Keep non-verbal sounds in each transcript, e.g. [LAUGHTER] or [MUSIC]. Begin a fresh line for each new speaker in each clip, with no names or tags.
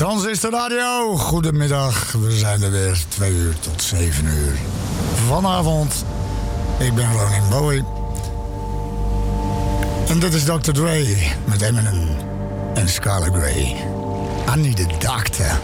Transistor Radio, goedemiddag. We zijn er weer 2 uur tot 7 uur. Vanavond, ik ben Ronin Bowie. En dit is Dr. Dre met Eminem en Scarlett Grey. I need a doctor.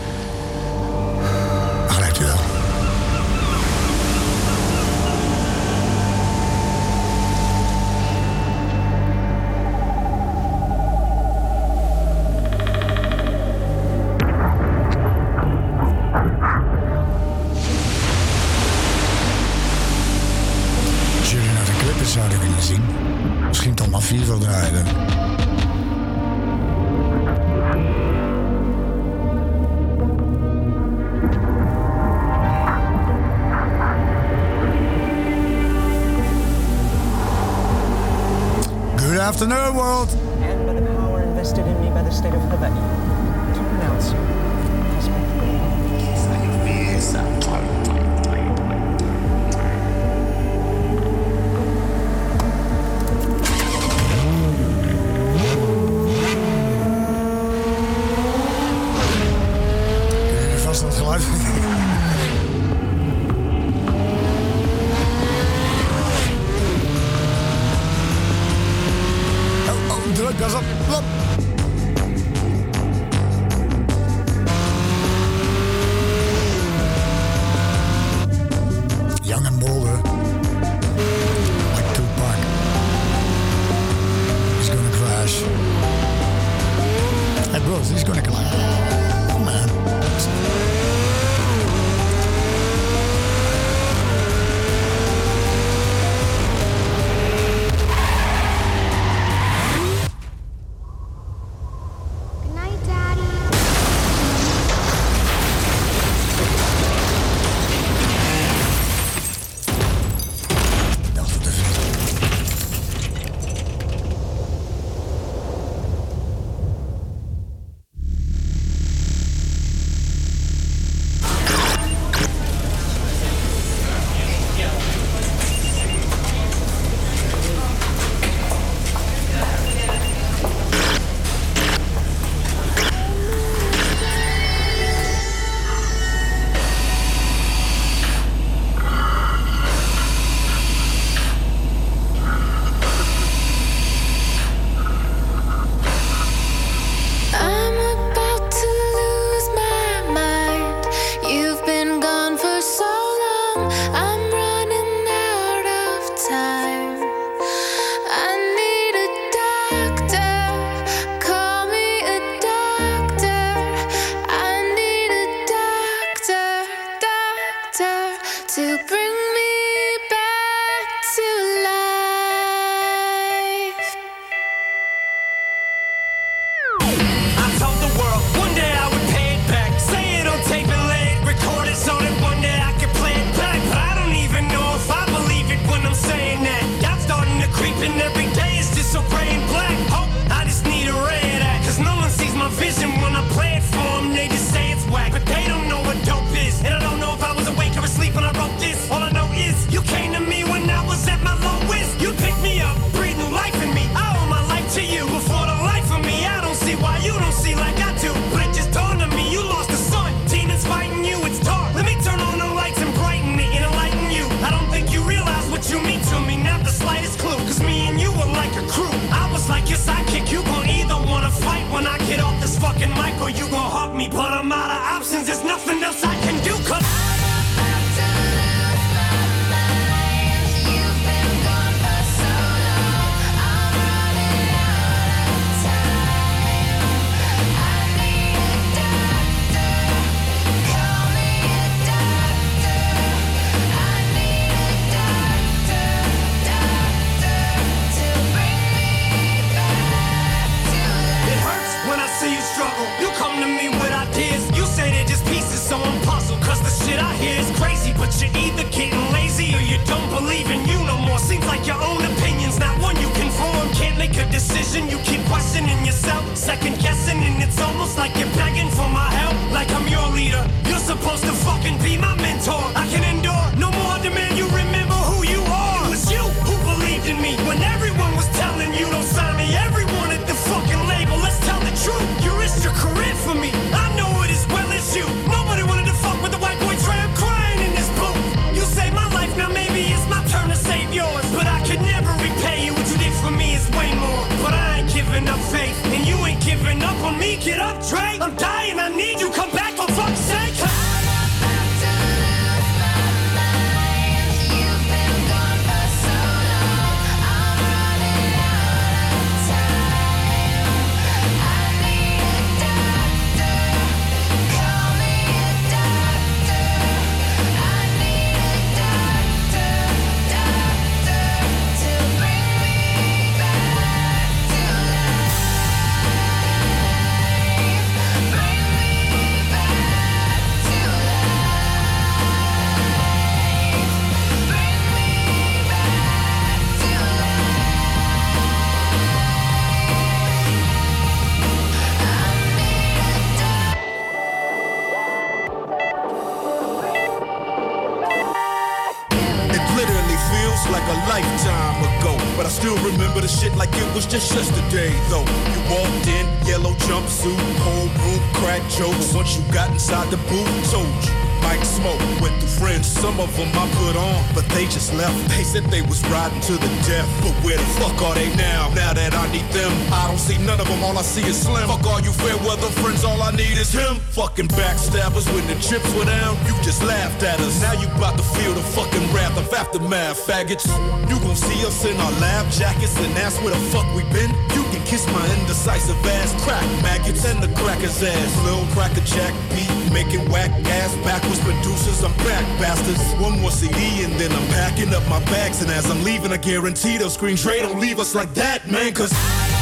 You
gon' see
us in our lab jackets, and that's where the fuck we been. You can kiss my indecisive ass, crack maggots and the cracker's ass. Lil cracker jack beat, making whack ass backwards producers. I'm back, bastards. One more CD and then I'm packing up my bags. And as I'm leaving, I guarantee they'll scream, Dre, don't leave us like that, man, cause.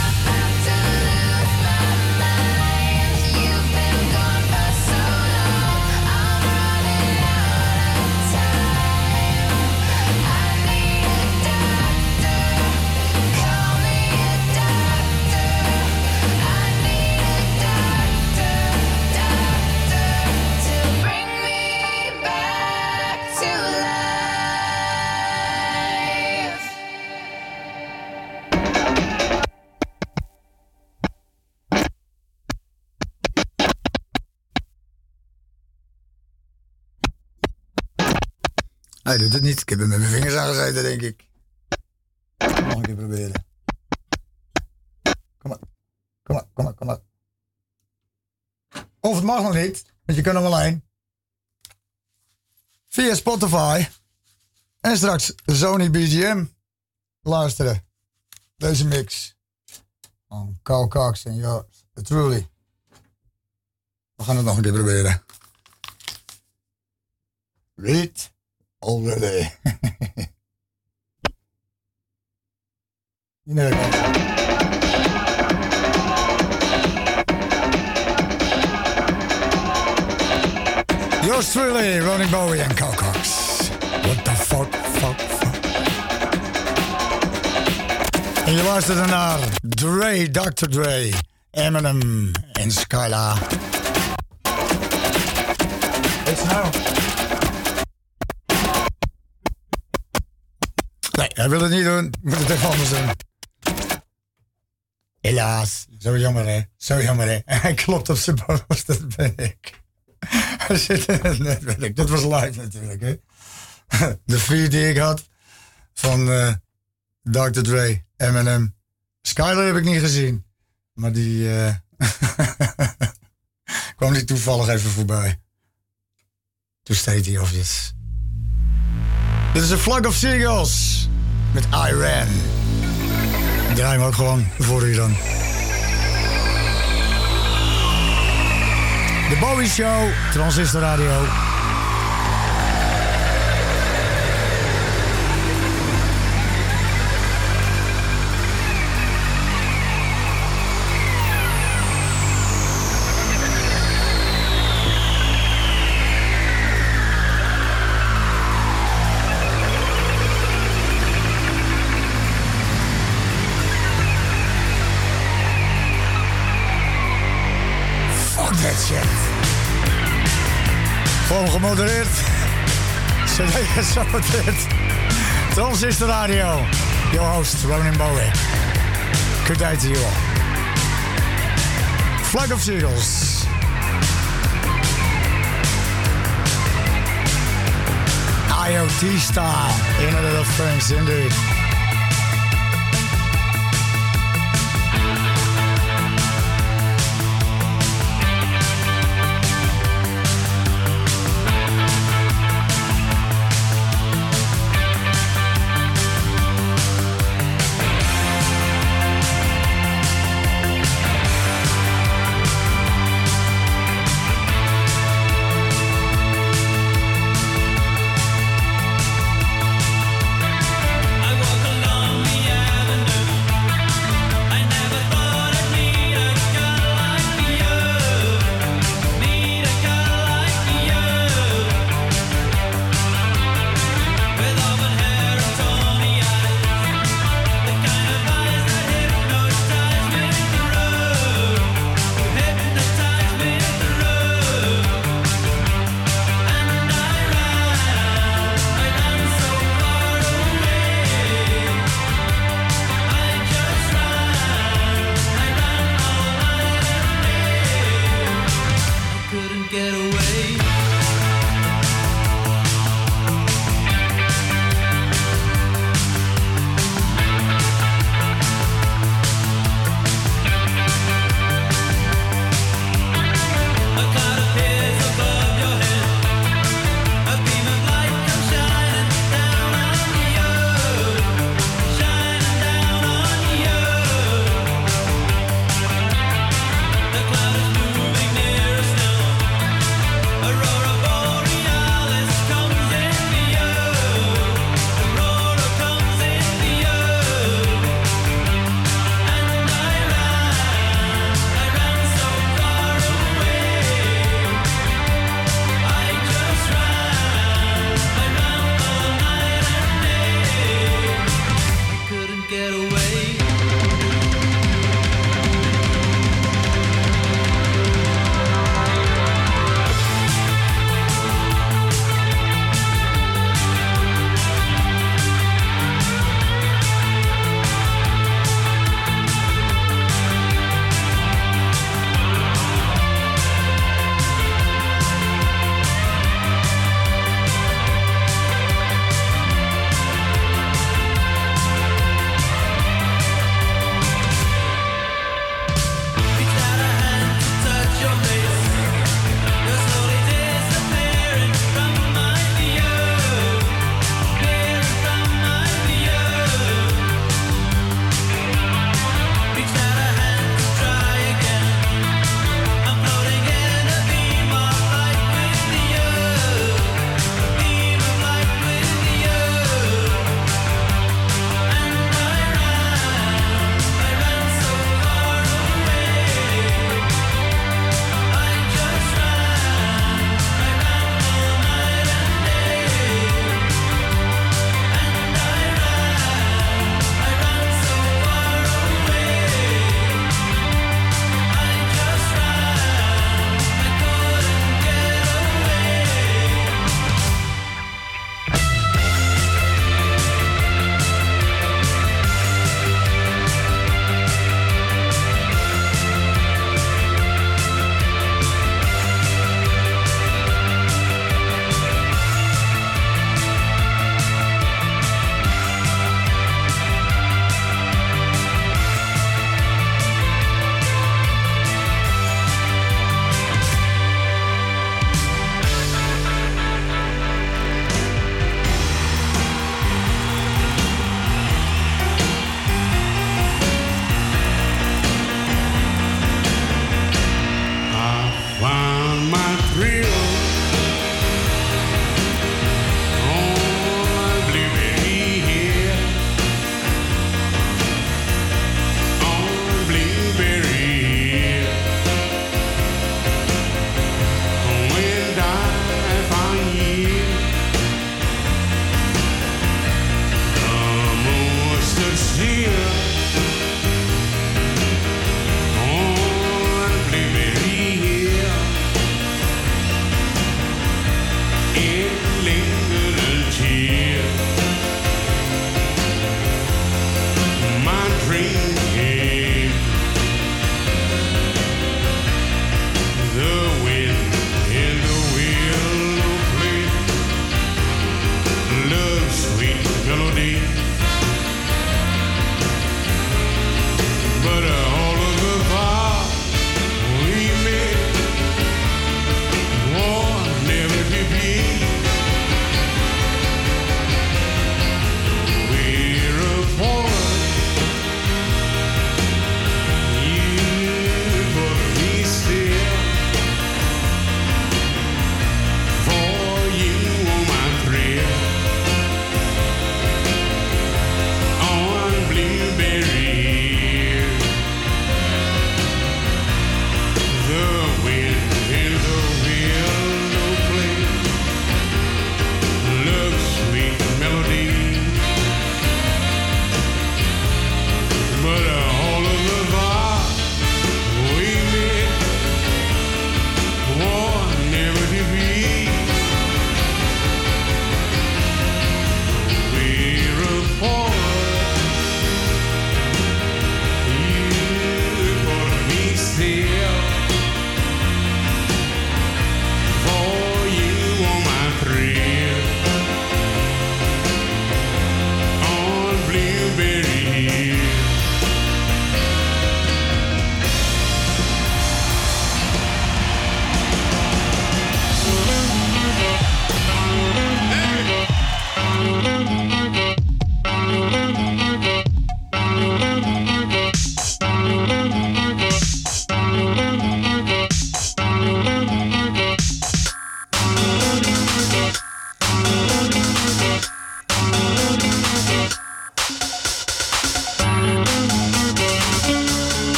Hij doet het niet. Ik heb hem met mijn vingers aangezeten, denk ik. Nog een keer proberen. Kom maar. Kom maar, kom maar, kom maar. Of het mag nog niet, want je kunt hem alleen. Via Spotify. En straks Sony BGM. Luisteren. Deze mix. Van Carl Cox en yours truly. We gaan het nog een keer proberen. Read already. [LAUGHS] you know. Yours truly, Ronnie Bowie and Cox. What the fuck, fuck, fuck. En je luisterde naar Dre, Dr. Dre, Eminem en Skylar. It's now. Nee, hij wil het niet doen. Moet het even anders doen. Helaas. Zo jammer, hè. Zo jammer, hè. [LAUGHS] Hij klopt op zijn borst, dat ben ik. [LAUGHS] Hij zit in het netwerk. Dit was live natuurlijk, hè. [LAUGHS] De vier die ik had van eh Dr. Dre, Eminem. Skyler heb ik niet gezien. Maar die eh kwam die toevallig even voorbij. Toen steed hij obvious. Dit is een Flag of Seagulls met Iran. Draai hem ook gewoon voor u dan. De Bowie Show, Transistor Radio. Gemodereerd. CD gesaboteerd. Transistor Radio. Your host, Ronan Bowie. Good day to you all. Flag of Seagulls. IoT style. Internet of Things, indeed.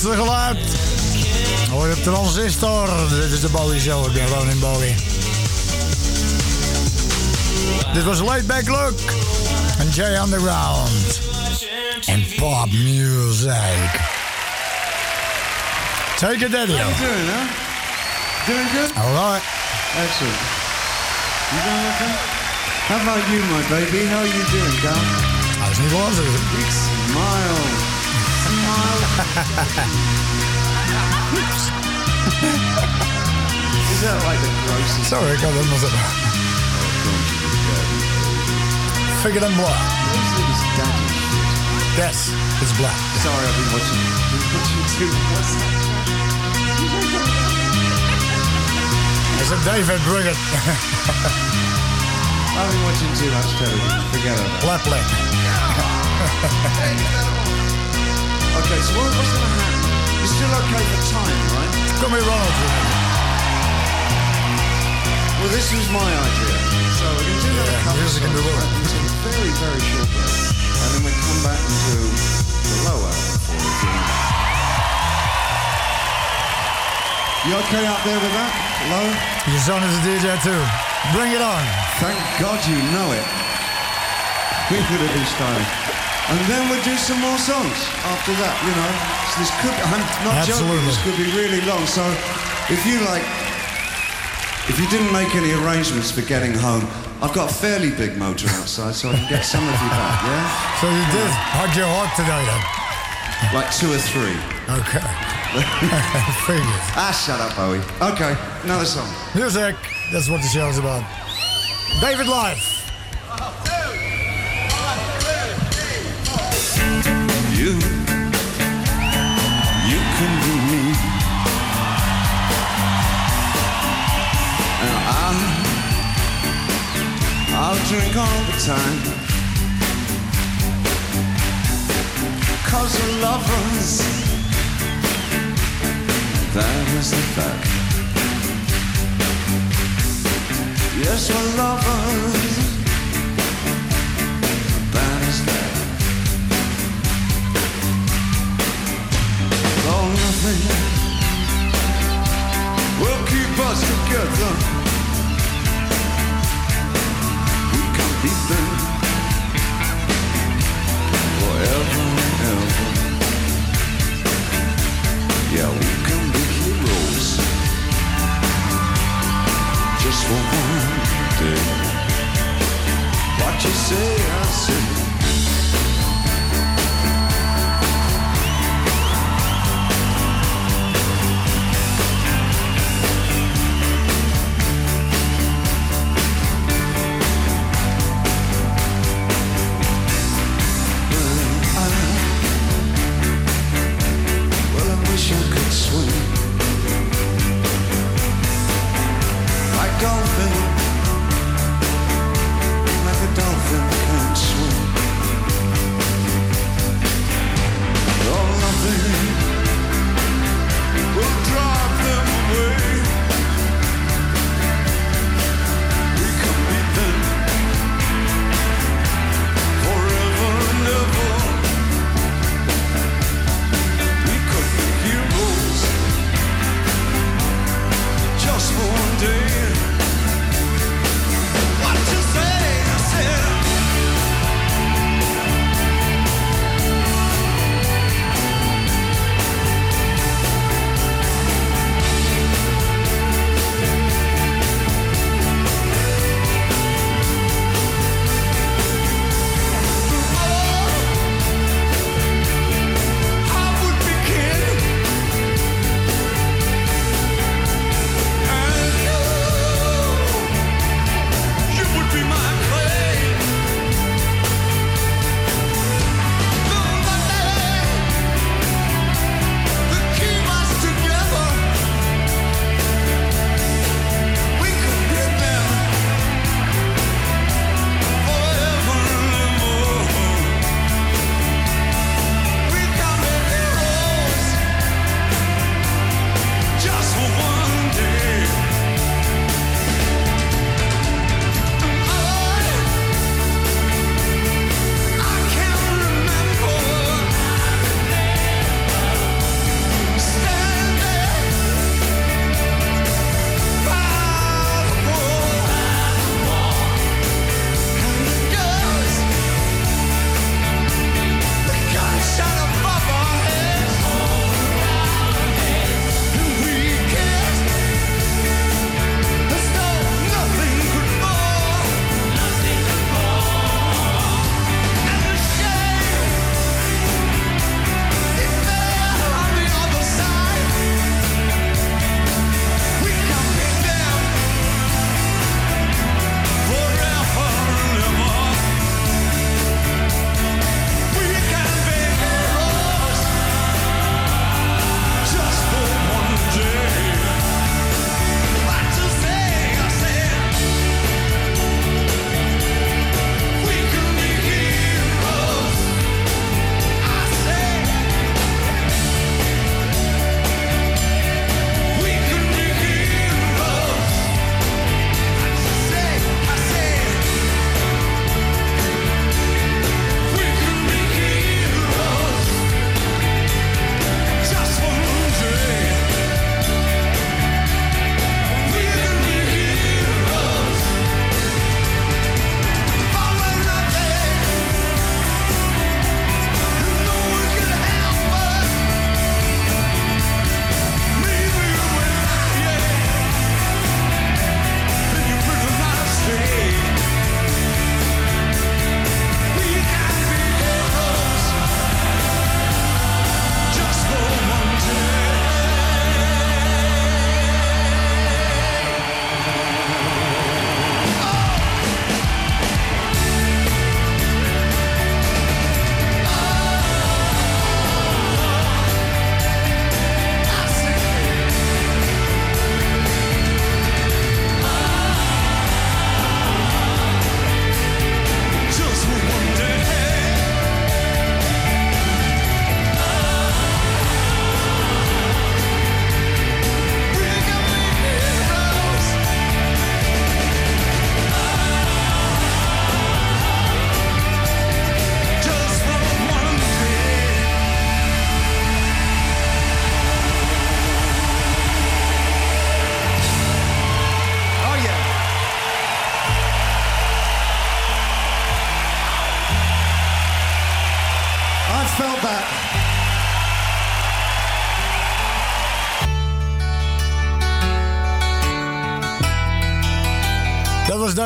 Het vetste geluid. Hoor je op transistor. Dit is de Bowie Show. Ik ben Ronin Bowie. Dit was Laid Back Look. En Jay Underground. En pop music. Take it, Daddy.
How you doing, huh? Doing good?
All right.
Excellent. You doing okay? How about you, my baby? How are you doing?
Hij is niet lastig.
Big smile. Smile. Is that like the grossest? [LAUGHS]
Sorry, ik had het maar zeggen. Figure them black.
This daddy?
Yes, it's black.
Sorry, I've been watching. Been watching too. What's that?
I said, David, bring it. [LAUGHS]
I've been watching too much television. Forget about it.
Lapland. [LAUGHS]
Okay, so what, what's going to happen? You're still okay for time, right?
Kom hier, Ronald.
Well, this was my idea. So we're going to do another
Yeah,
couple
in the
songs? It's a very, very short break. And then we come back and do the lower for you. You okay out there with that? Low?
Your son is a DJ too. Bring it on.
Thank God you know it. We could have been styling. And then we'll do some more songs after that, you know. So this could, I'm not joking, this could be really long. So if you like, if you didn't make any arrangements for getting home, I've got a fairly big motor outside, so I can get some of you back, yeah?
So you did hug your heart today then?
Like two or three.
Okay. [LAUGHS]
Ah, shut up, Bowie. Okay, another song.
Music, that's what the show's about. David Life.
You, you can be me. And I'll, I'll drink all the time. Cause we're lovers. That is the fact. Yes, we're lovers. Nothing will keep us together. We can forever and ever. Yeah, we can be heroes just for one day. What you say, I say.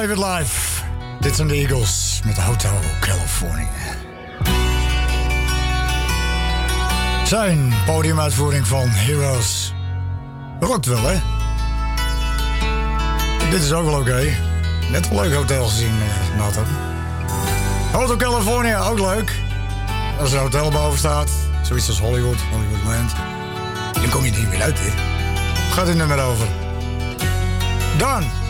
David. Dit zijn de Eagles met Hotel California. Zijn podiumuitvoering van Heroes. Rokt wel, hè? Dit is ook wel oké. Net een leuk hotel gezien, eh, Nathan. Hotel California, ook leuk. Als er een hotel boven staat. Zoiets als Hollywood, Hollywoodland. Dan kom je niet meer uit, dit. Gaat dit nummer over? Dan.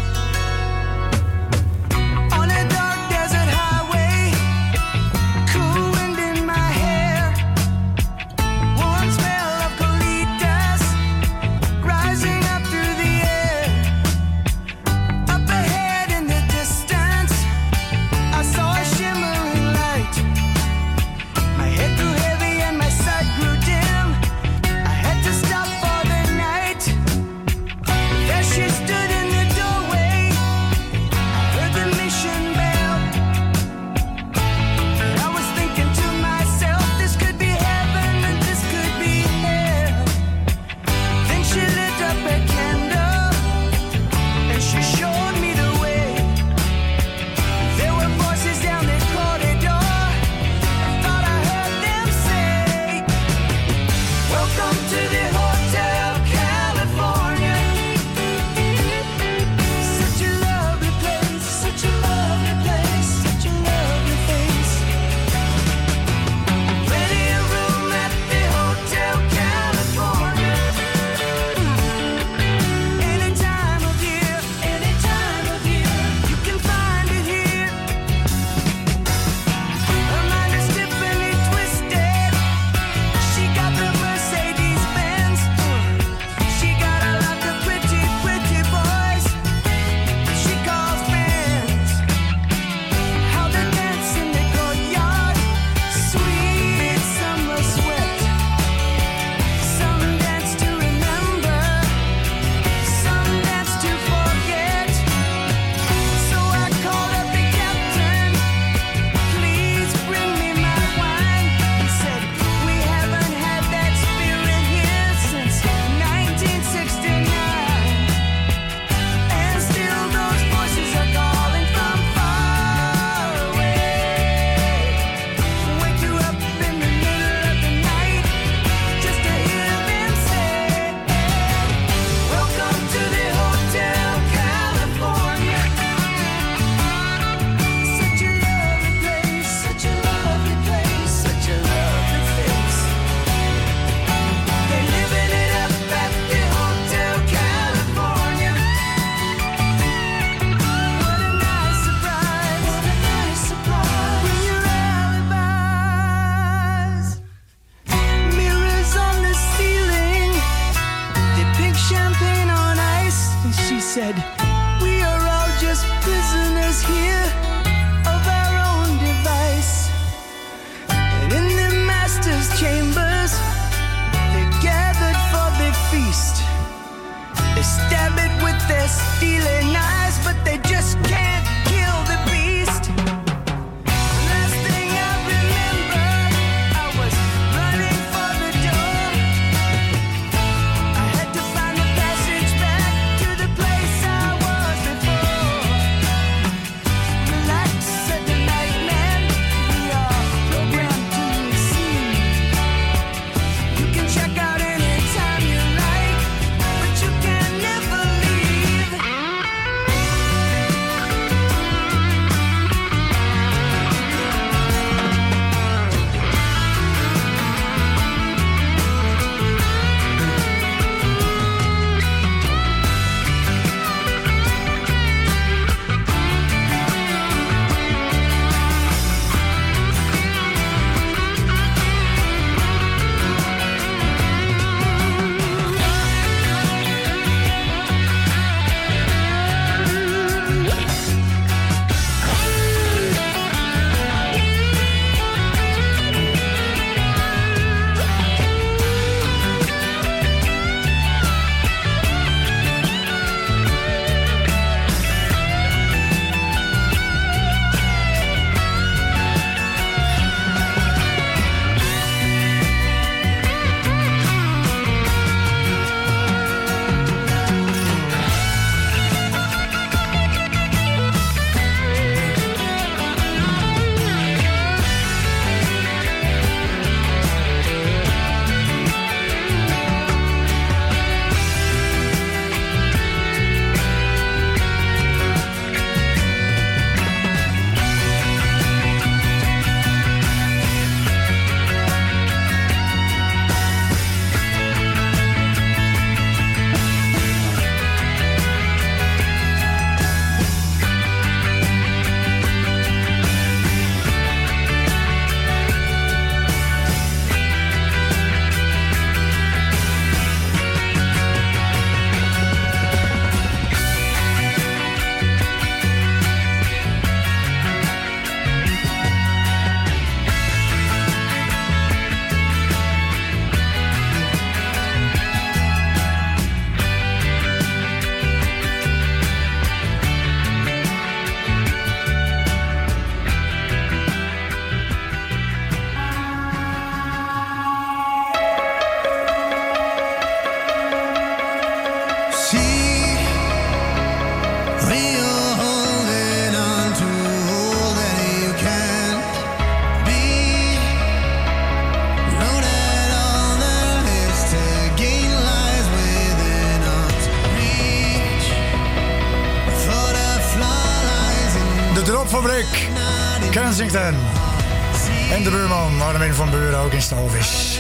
En de buurman, Armin van Buren, ook in Stalvis.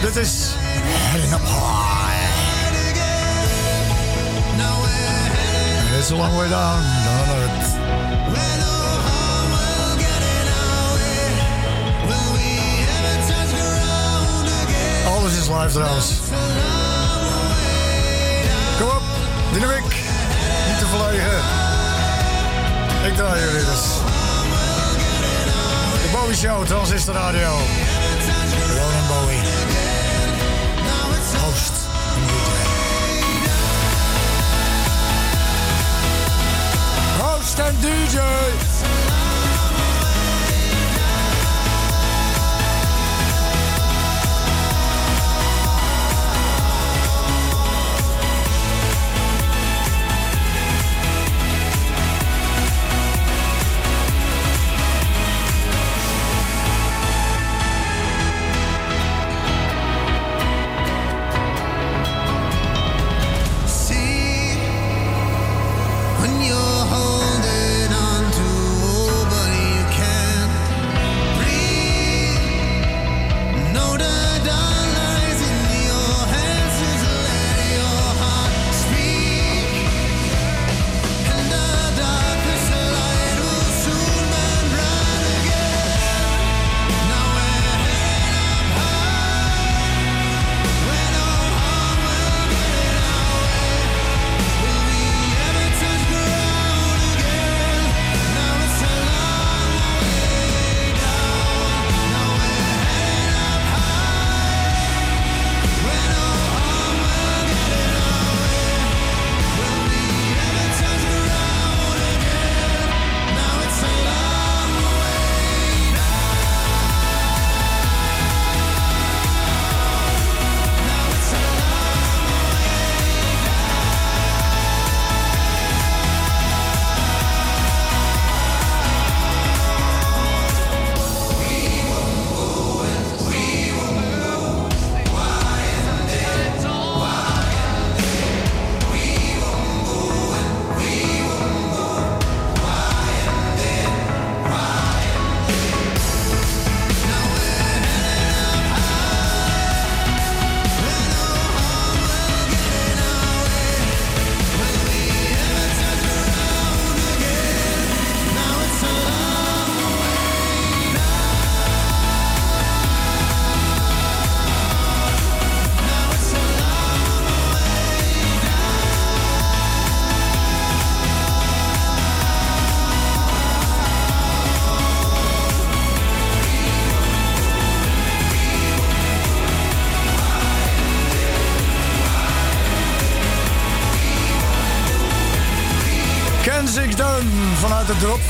Dit is Heading Up High. It's a long way down, down earth. Alles is live trouwens. Kom op, dynamiek. Niet te verlegen. Ik draai jullie dus. Show, Transistor Radio.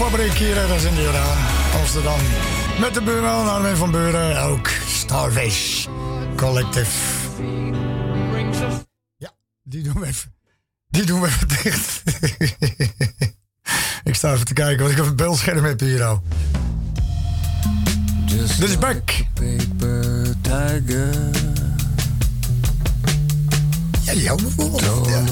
Dropfabriek hier ergens in de Jordaan, Amsterdam. Met de buurman Armin van Buren, ook Starfish Collective. Ja, die doen we even. Die doen we even dicht. [LAUGHS] ik sta even te kijken, want ik heb een beeldscherm heb hier nou. Dit is back.
paper tiger
Ja, houden bijvoorbeeld. Ja.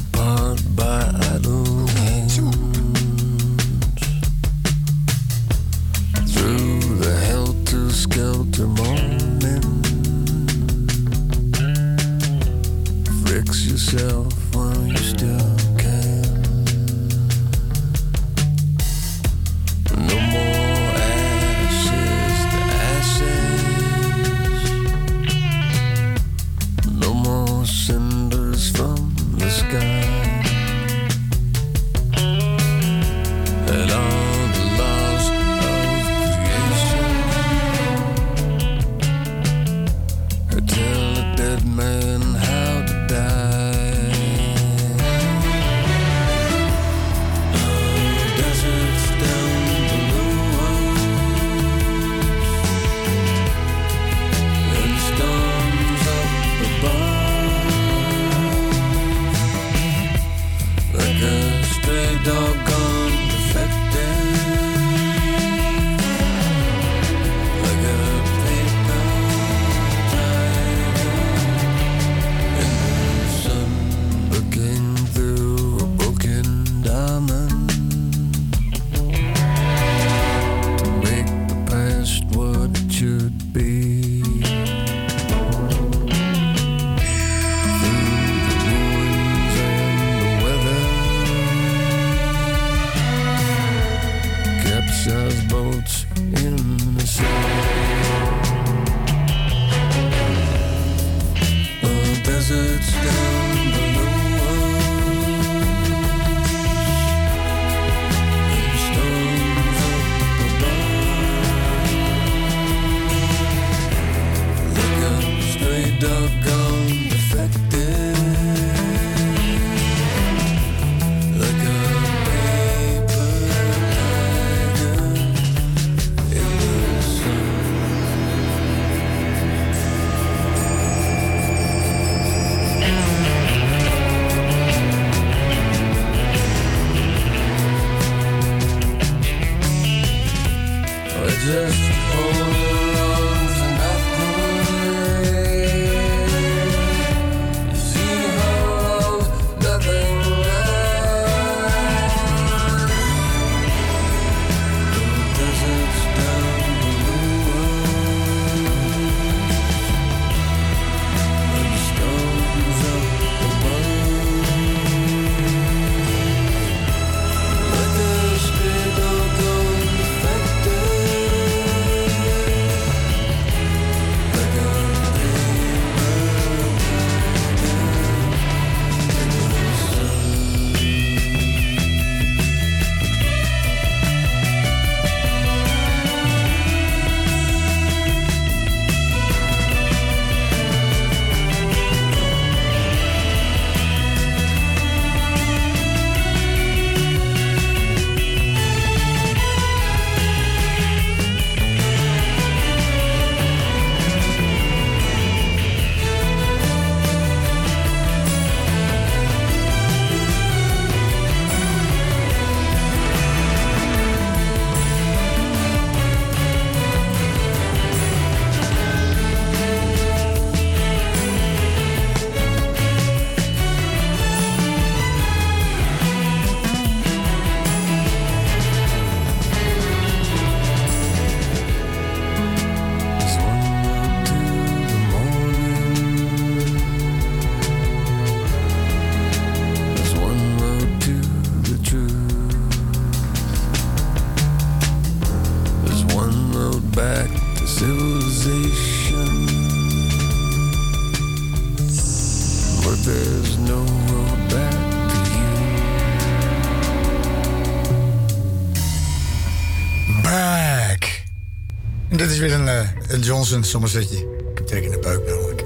en Johnson, soms zit je. Ik trek de buik namelijk.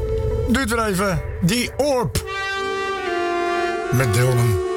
Duurt er even. Die Orp. Met Dillon.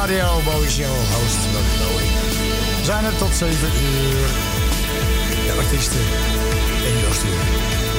Radio Bowie host Bobby We zijn er tot 7 uur. De artiesten in Joost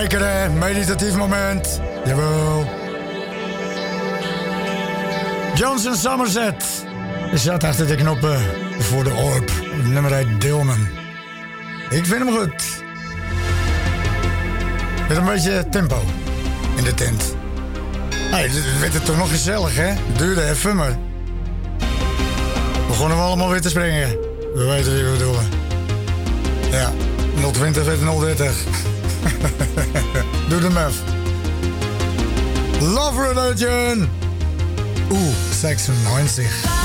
Lekker hè, meditatief moment. Jawel. Johnson Somerset zat achter de knoppen voor de. Het nummer heet Dilman. Ik vind hem goed. Met een beetje tempo in de tent. Hey, het werd toch nog gezellig, hè? Duurde even, maar... Begonnen we allemaal weer te springen. We weten wie we bedoelen. Ja, 020 werd 030. [LAUGHS] Doe de mef. Love Religion. Oeh, 96.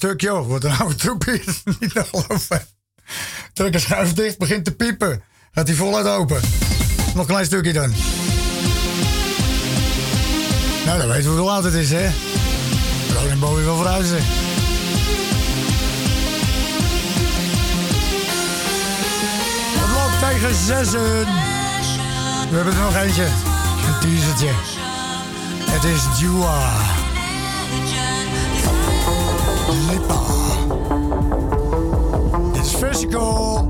Stuk, joh. Wat een oude troep hier. [LAUGHS] Niet te geloven. Trek een schuif dicht, begint te piepen. Gaat hij voluit open. Nog een klein stukje dan. Nou, dan weten we hoe laat het is, hè? Roland Bowie wil verhuizen. Het loopt tegen zessen. We hebben er nog eentje. Een teasertje. Het is Jua. Dit is physical.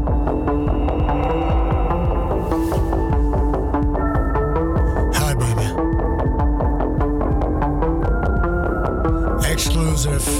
Hi, baby. Exclusive.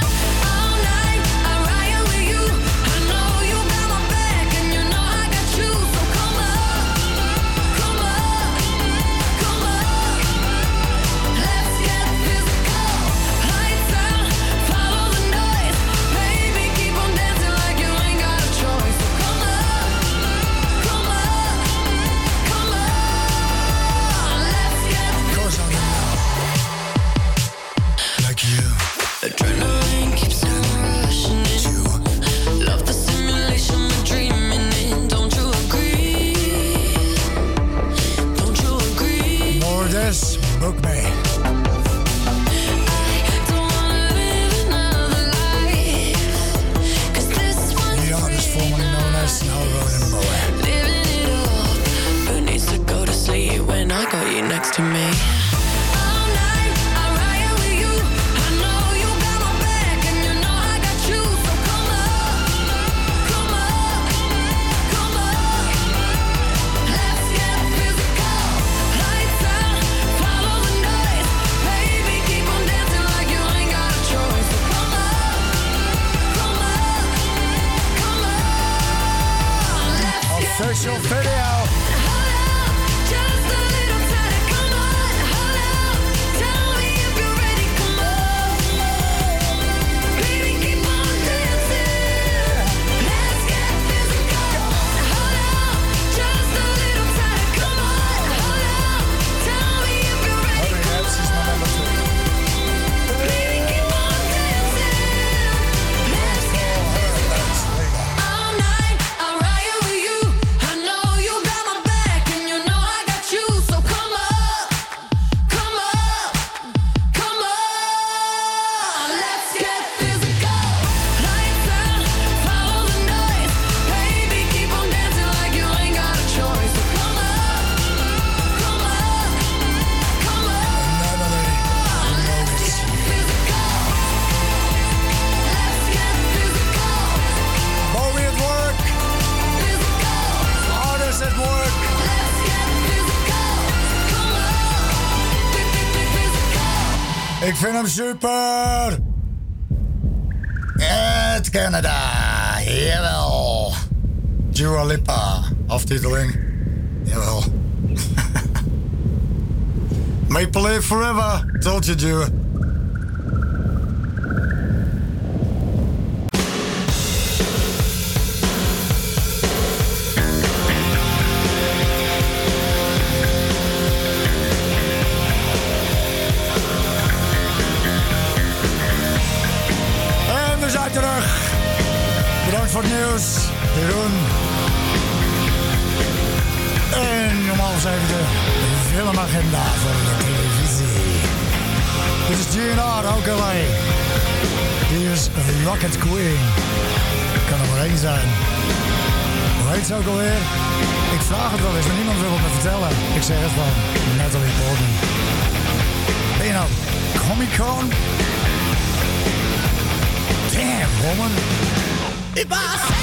Maple Leaf forever. Told you, Jew. voor het nieuws. Jeroen. En om half zeven helemaal geen voor de televisie. Dit is GNR, ook alleen. Hier is Rocket Queen. Kan er maar één zijn. Hoe heet ze ook alweer? Ik vraag het wel eens, maar niemand wil het me vertellen. Ik zeg het wel, Natalie Portman. Ben je nou Comic Con? Damn, woman.
If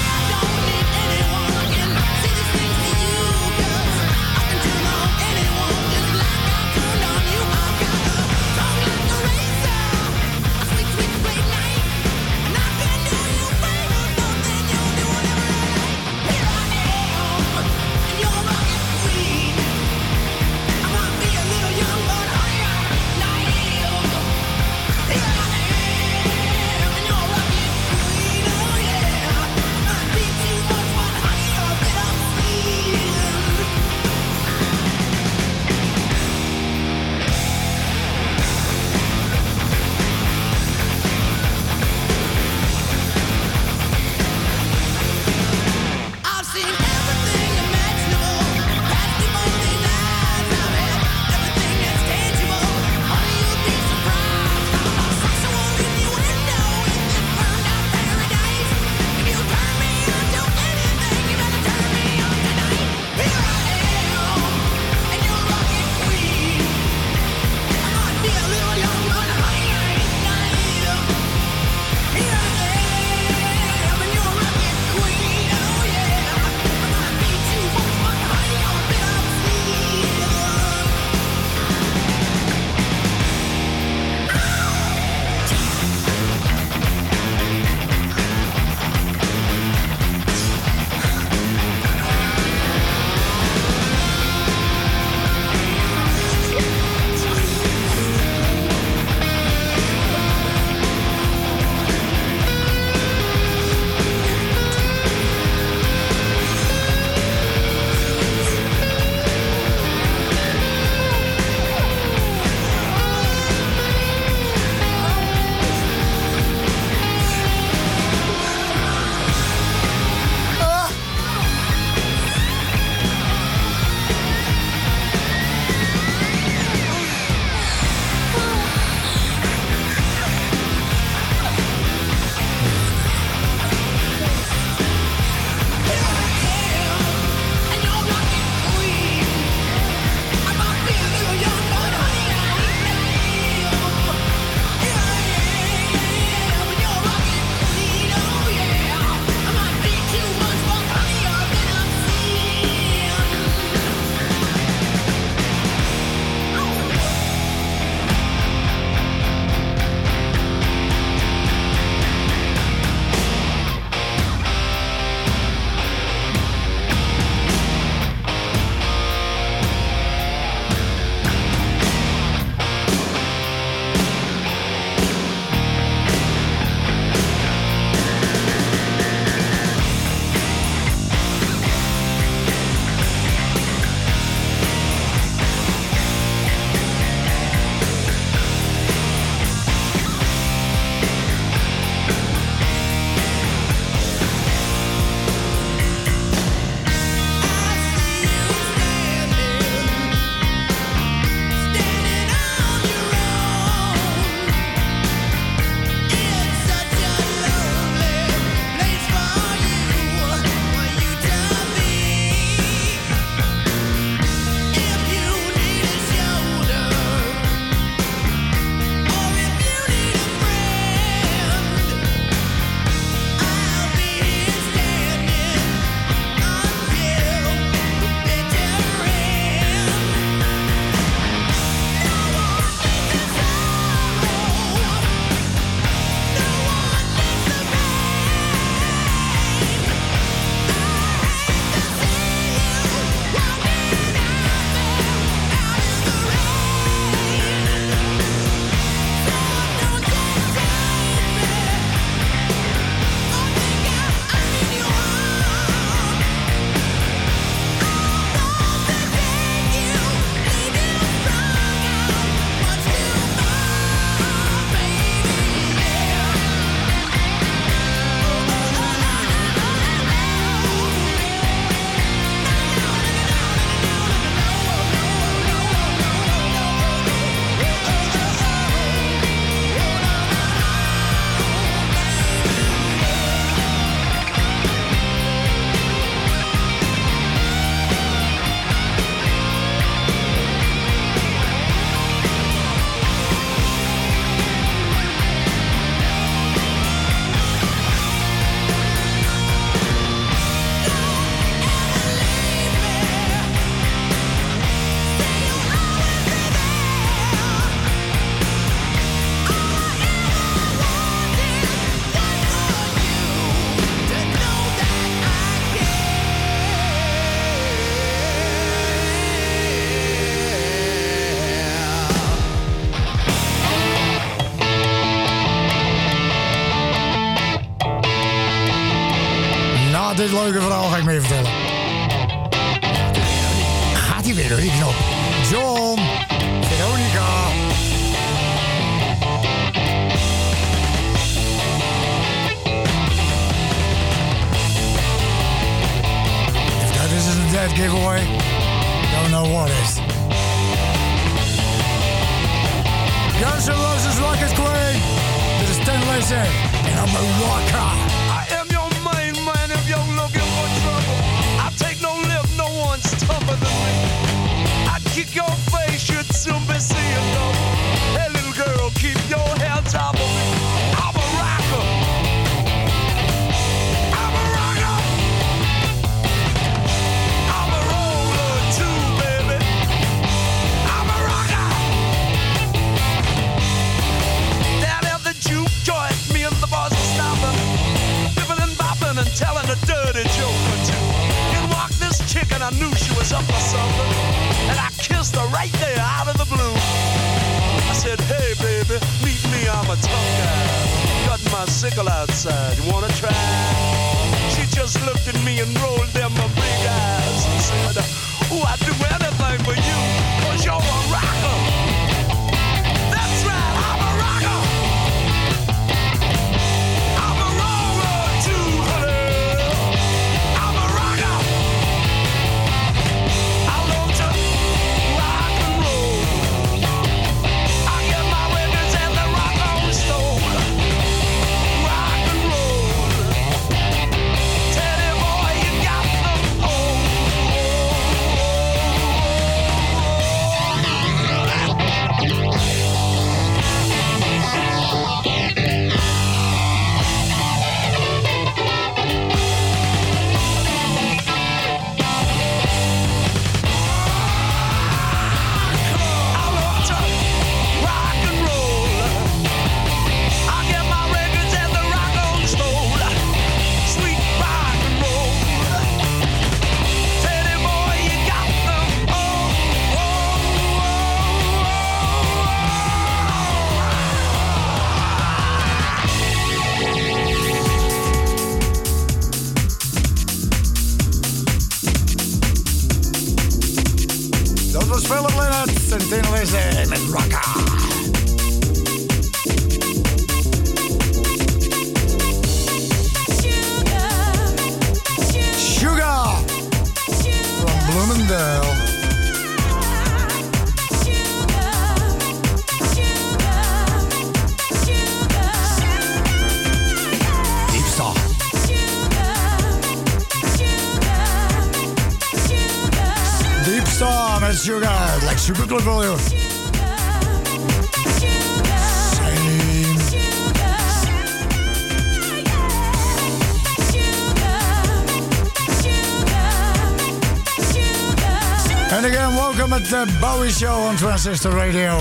Transistor Radio.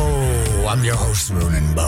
I'm your host, Ronan Boa.
You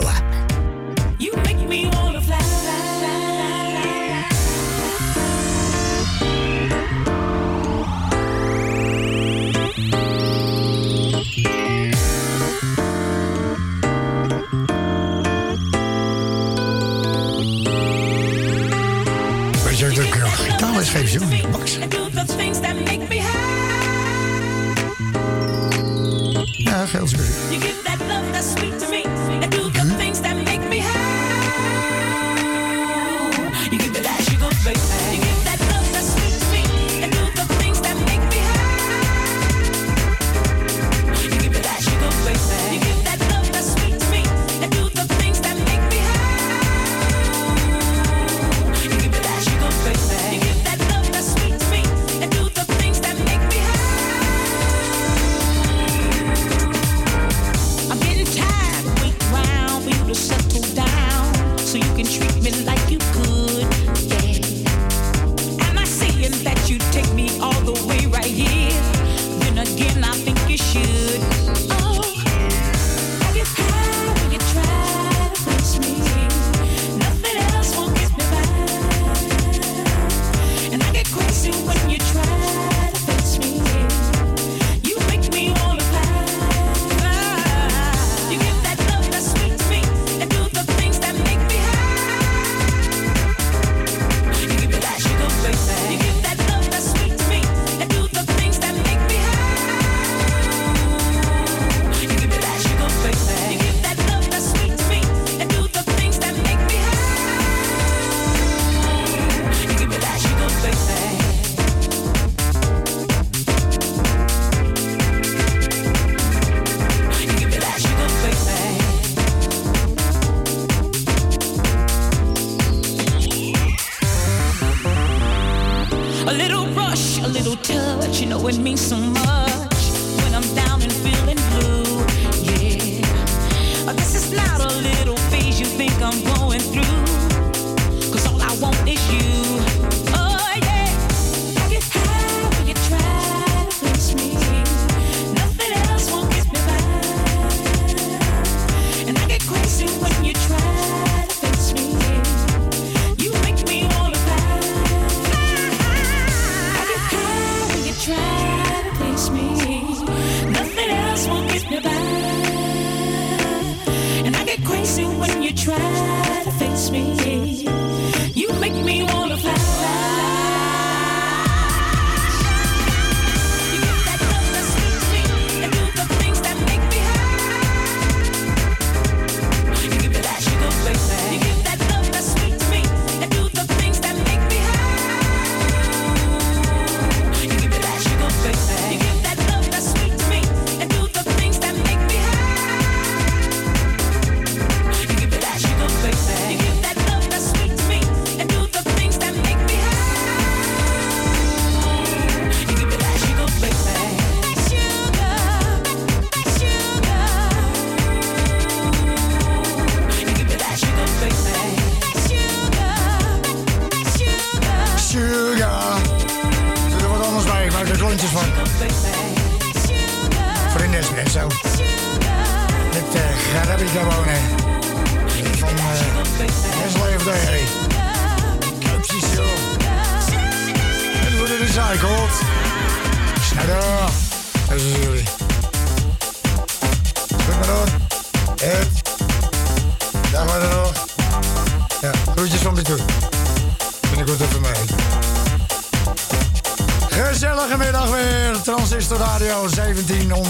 Radio 17 om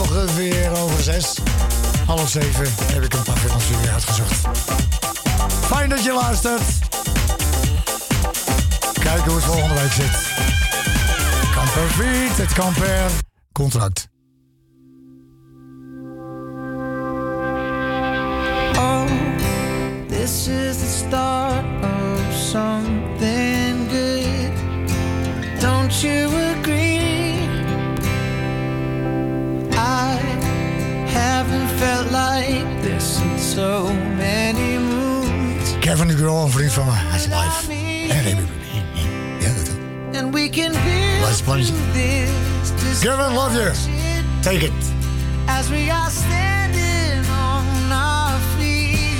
ongeveer over 6. Half zeven heb ik een paar van voor jullie uitgezocht. Fijn dat je luistert. Kijken hoe het volgende week zit. kamper het kan contract.
Oh, this is the start.
girl, een vriend van me. That's life. And. Ja, dat ook.
And we can be
Let's plunge. Kevin Love Take it.
As we are standing on our feet.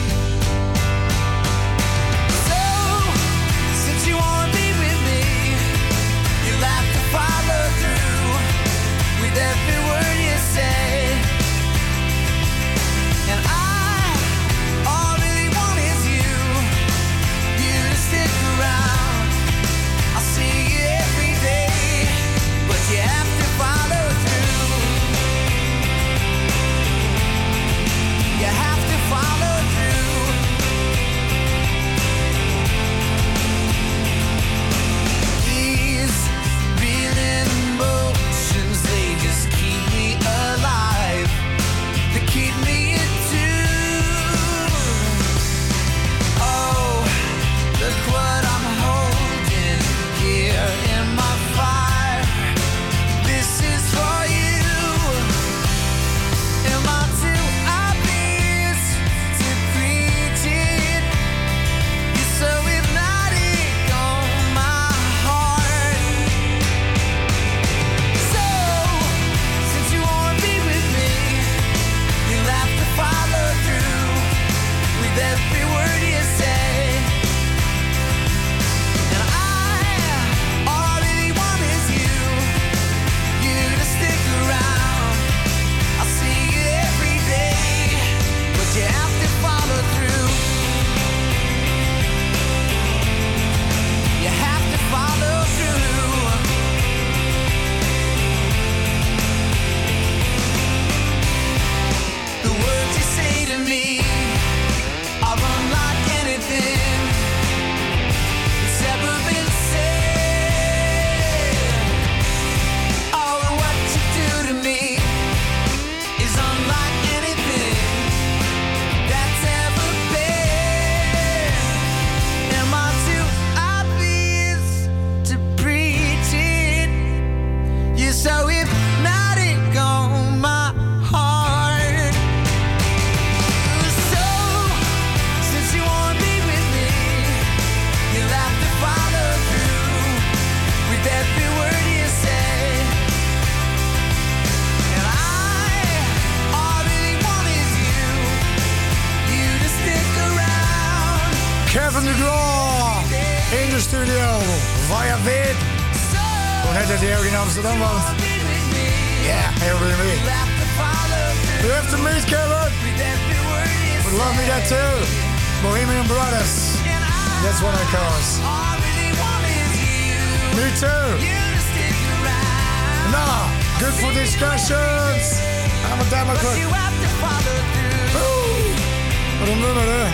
So, since you want to be with me, you'll have to follow through with
everything. Too. Nah, good for discussions. I'm a Democrat. Oeh, Wat een nummer, hè?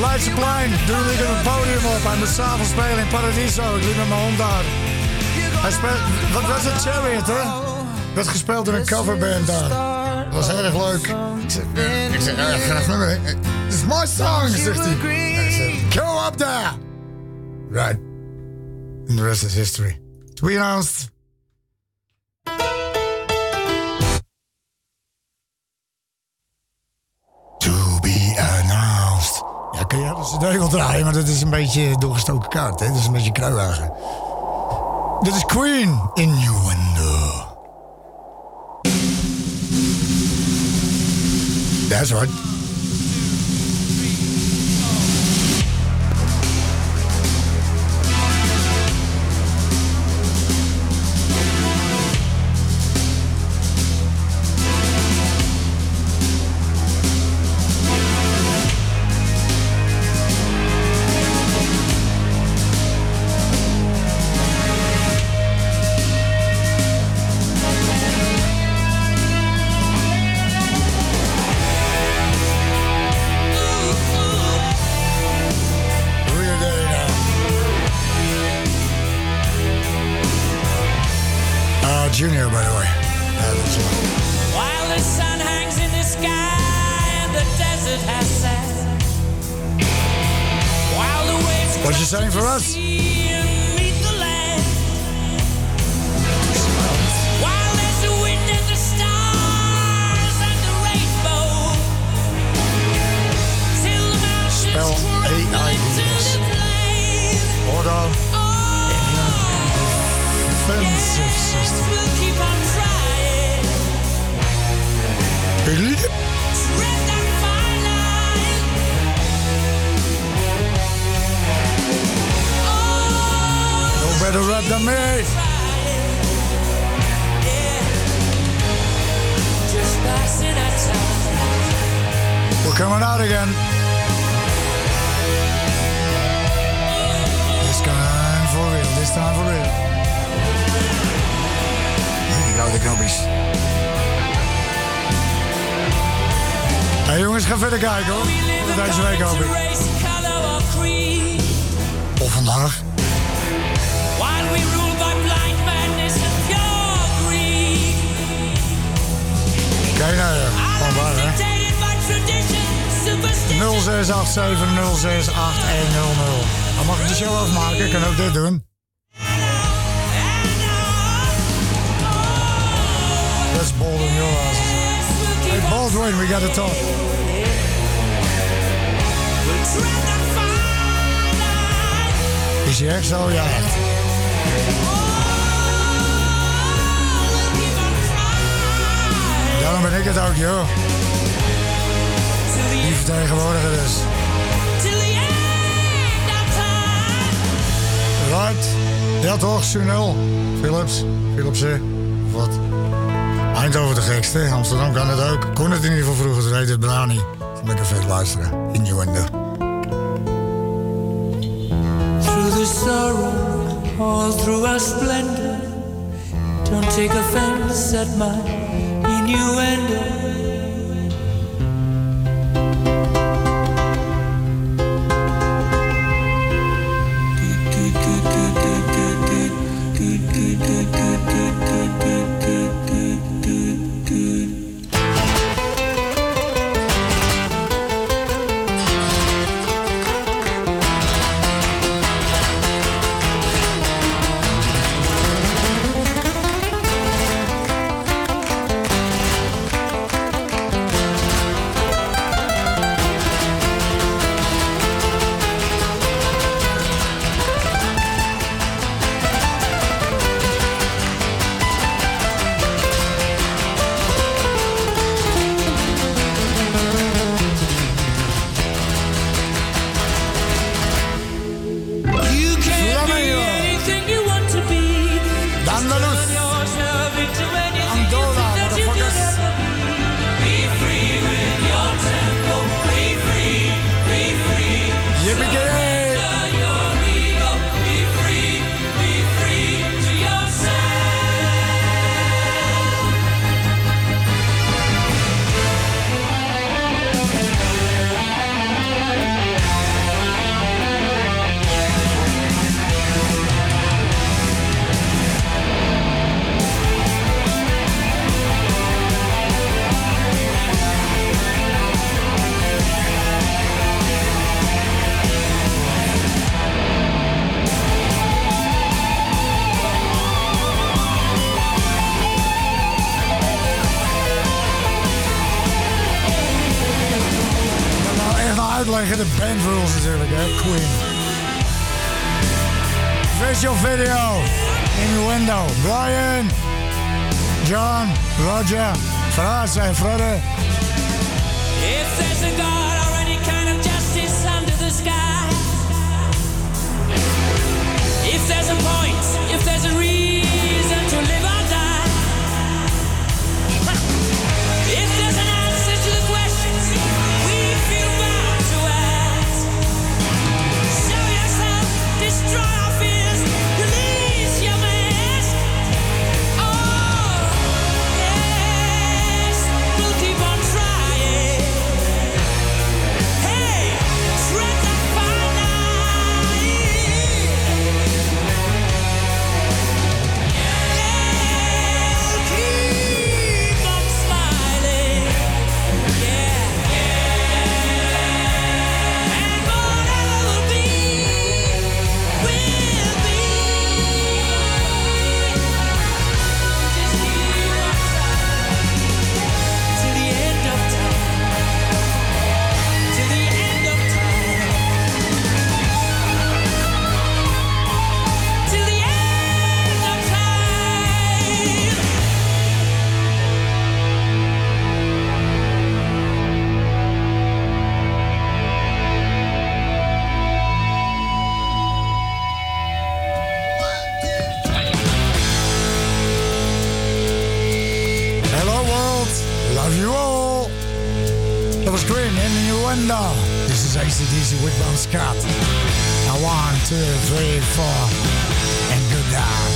Leidseplein, doe ik er een podium op. Hij moet s'avonds spelen in Paradiso. Ik liep met mijn hond daar. Hij speelt, wat was het, Chariot, hè? Werd gespeeld door een coverband daar. Dat was erg leuk. Ik zeg, ik zeg, ja, graag nummer. is my song, zegt hij. Go up there. Right. And the rest is history. To be announced. To be announced. Ja, kun je de cd wel draaien, maar dat is een beetje doorgestoken kaart, hè? Dat is een beetje kruiwagen. Dit is Queen Innuendo. That's right. Philips. Philipsen. Wat? Eindhoven de gekste. Amsterdam kan het ook. Kon het in ieder geval vroeger. Ze heet het Brani. Lekker vet luisteren. Innuendo.
Through the sorrow, all through our splendor. Don't take offense at my innuendo.
window. This is ACDC with Bon Scott. One, two, three, four, and
good
night.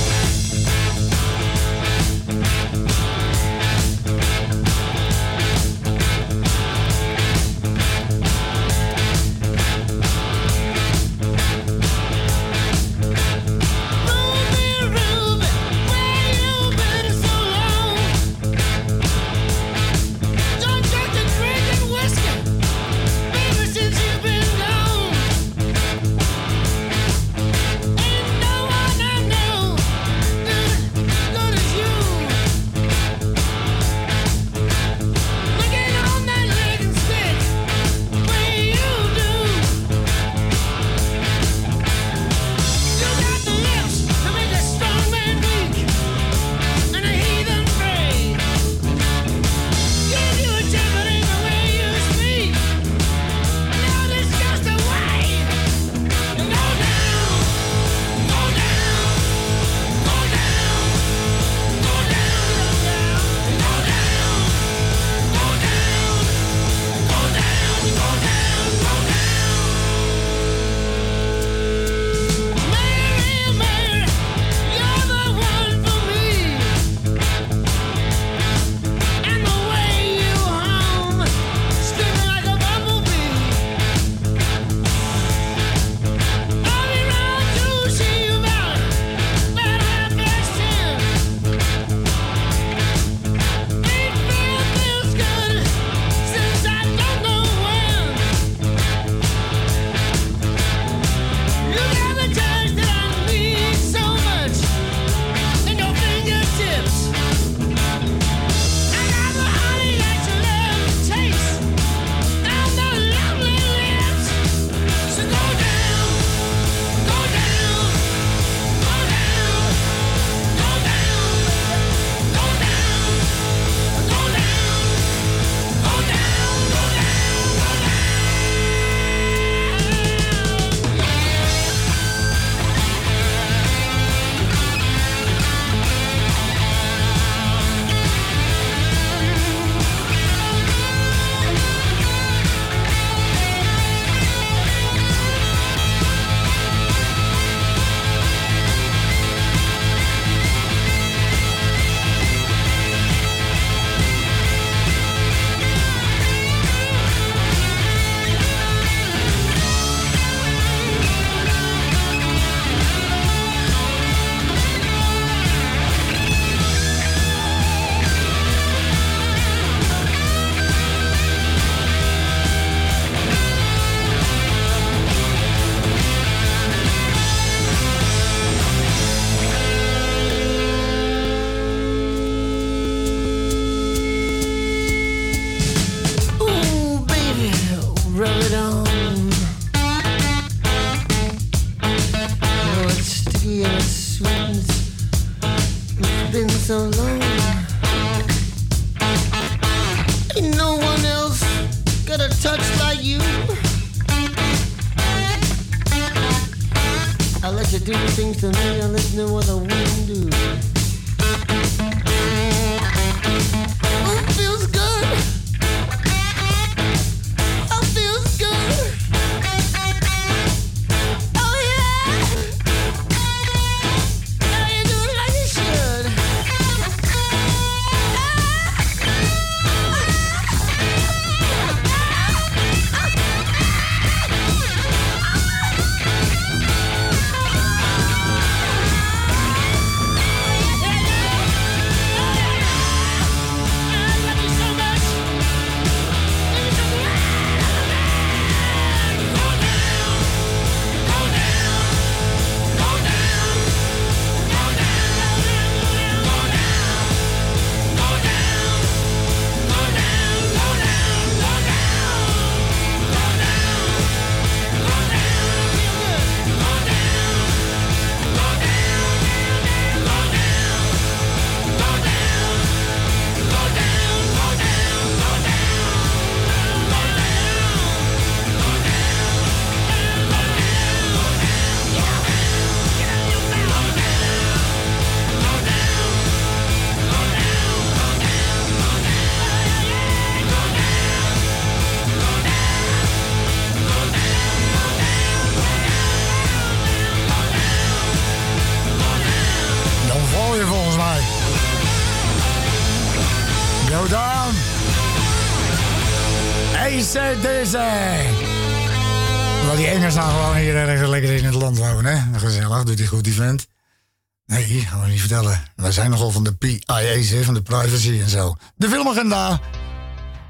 En zo. De filmagenda.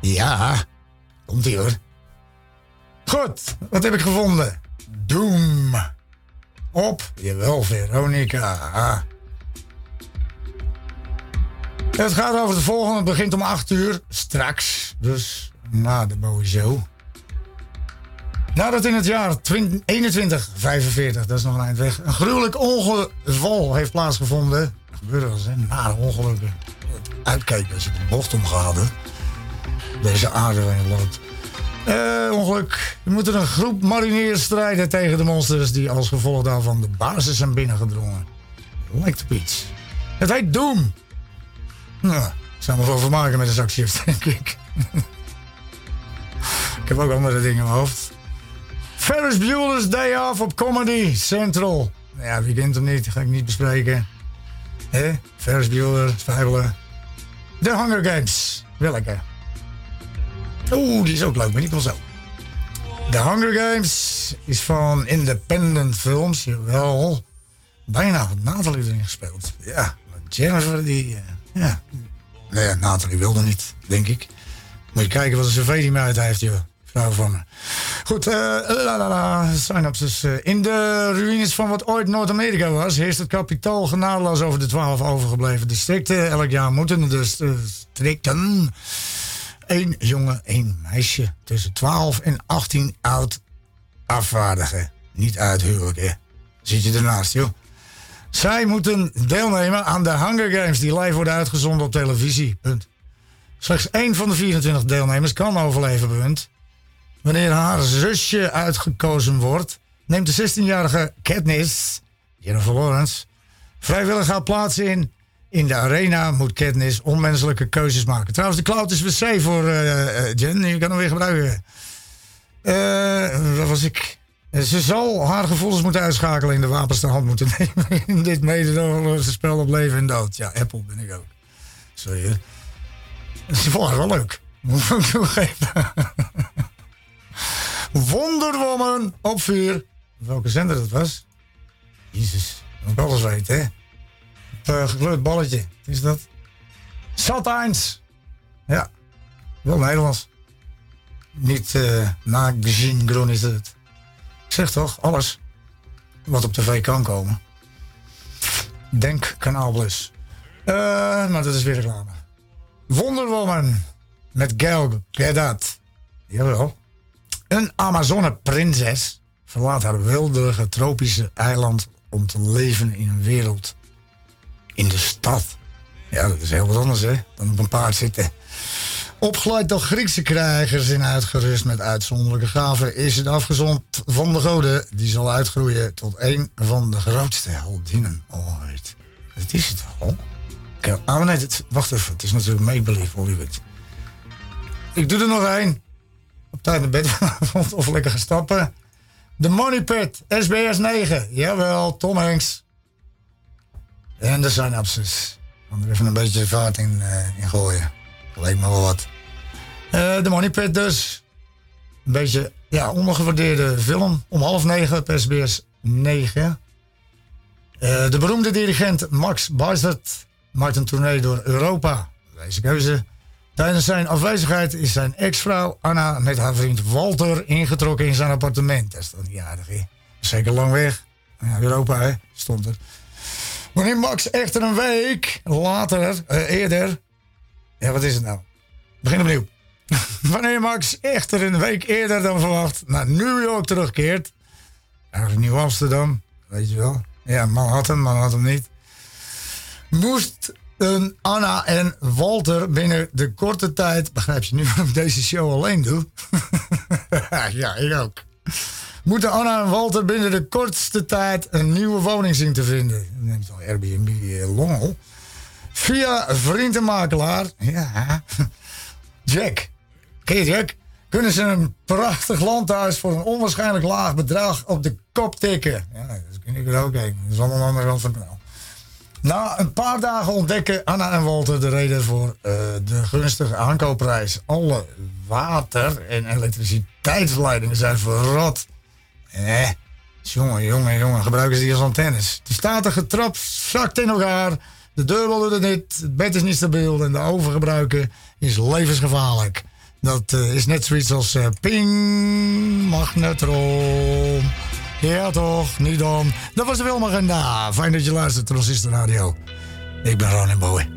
Ja, komt ie hoor. Goed, wat heb ik gevonden? Doom. Op, jawel, Veronica. Het gaat over de volgende. Het begint om 8 uur. Straks. Dus na de show. Nadat in het jaar 20 2145, dat is nog een eind weg, een gruwelijk ongeval heeft plaatsgevonden. Er gebeuren wel? Nare ongelukken. Uitkijken als je de bocht omgaat, hè. Deze aarde loopt. Eh, ongeluk. We moeten een groep mariniers strijden tegen de monsters die als gevolg daarvan de basis zijn binnengedrongen. Lijkt op iets. Het heet Doom. Nou, ik zou me wel vermaken met een zak chips, [LAUGHS] denk ik. ik heb ook andere dingen in mijn hoofd. Ferris Bueller's Day Off op Comedy Central. Ja, wie kent hem niet? Ga ik niet bespreken. Hé? Ferris Bueller, Spijbelen. The Hunger Games. Welke? Oeh, die is ook leuk, maar die komt zo. The Hunger Games is van Independent Films, jawel. Bijna had Nathalie erin gespeeld. Ja, Jennifer die... eh, ja. Nee, ja, Nathalie wilde niet, denk ik. Moet je kijken wat een cv die mij uit heeft, joh. Vrouw van me. Goed, eh la la la, synopsis. eh, in de ruïnes van wat ooit Noord-Amerika was, heerst het kapitaal genadeloos over de twaalf overgebleven districten. Elk jaar moeten de st- districten één jongen, één meisje tussen 12 en 18 oud afvaardigen. Niet uithuwelijk, hè. Zit je ernaast, joh. Zij moeten deelnemen aan de Hunger Games die live worden uitgezonden op televisie. Punt. Slechts één van de 24 deelnemers kan overleven. Punt. Wanneer haar zusje uitgekozen wordt, neemt de 16-jarige Katniss, Jennifer Lawrence, vrijwillig haar plaats in. In de arena moet Katniss onmenselijke keuzes maken. Trouwens, de cloud is wc voor eh, Jen. Je kan hem weer gebruiken. Eh, wat was ik? Ze zal haar gevoelens moeten uitschakelen in de wapens ter hand moeten nemen. [LAUGHS] In dit mededogenloze spel op leven en dood. Ja, Apple ben ik ook. Sorry. Ze vond het wel leuk. [LAUGHS] Moet ik toegeven. Wonder Woman op vuur. Welke zender dat was? Jezus, moet ik alles weten, hè? Eh, gekleurd balletje. Is dat? Satijns. Ja, wel Nederlands. Niet uh, na Groen is het. Ik zeg toch, alles wat op tv kan komen. Denk Kanaal Plus. Eh, maar dat is weer reclame. Wonder Woman met Gal Gadot. Jawel. Een Amazone-prinses verlaat haar wilderige tropische eiland om te leven in een wereld in de stad. Ja, dat is heel wat anders hè, dan op een paard zitten. Opgeleid door Griekse krijgers en uitgerust met uitzonderlijke gaven, is het afgezond van de goden. Die zal uitgroeien tot een van de grootste heldinnen ooit. Dat is het al. Ah, nee, wacht even. Het is natuurlijk make-believe Hollywood. Ik doe er nog één. Op tijd naar bed [LAUGHS] of lekker gaan stappen. De Money Pit, SBS 9. Jawel, Tom Hanks. En de synapses. Om er even een beetje vaart in, eh, in gooien. Leek me wel wat. Eh, de Money Pit dus. Een beetje ja, ondergewaardeerde film. Om half negen op SBS 9. Eh, de beroemde dirigent Max Bazert maakt een tournee door Europa. Deze keuze. Tijdens zijn afwezigheid is zijn ex-vrouw Anna met haar vriend Walter ingetrokken in zijn appartement. Dat is toch niet aardig, hè? Zeker lang weg. Ja, Europa, hè? Stond er. Wanneer Max echter een week later, eh, eerder. Ja, wat is het nou? Begin opnieuw. [LAUGHS] Wanneer Max echter een week eerder dan verwacht naar New York terugkeert. Eigenlijk Nieuw Amsterdam, weet je wel. Ja, Manhattan, Manhattan niet. Moest een Anna en Walter binnen de korte tijd. Begrijp je nu [LAUGHS] waarom ik deze show alleen doe? [LAUGHS] ja, ik ook. Moeten Anna en Walter binnen de kortste tijd een nieuwe woning zien te vinden. Neemt al Airbnb eh, Longel. Via vriendenmakelaar. Ja. [LAUGHS] Jack. Ken Jack? Kunnen ze een prachtig landhuis voor een onwaarschijnlijk laag bedrag op de kop tikken. Ja, dat kun ik er ook heen. Dat is allemaal aan de van. Na een paar dagen ontdekken Anna en Walter de reden voor eh, de gunstige aankoopprijs. Alle water- en elektriciteitsleidingen zijn verrot. Eh, jongen, jongen, jongen, gebruiken ze die als antennes. De statige trap zakt in elkaar. De deur wil er niet, het bed is niet stabiel en de oven gebruiken is levensgevaarlijk. Dat eh, is net zoiets als eh, ping, magnetron. Ja toch, niet dan. Dat was de filmagenda. Fijn dat je luistert, Transistor Radio. Ik ben Ron en Bowie.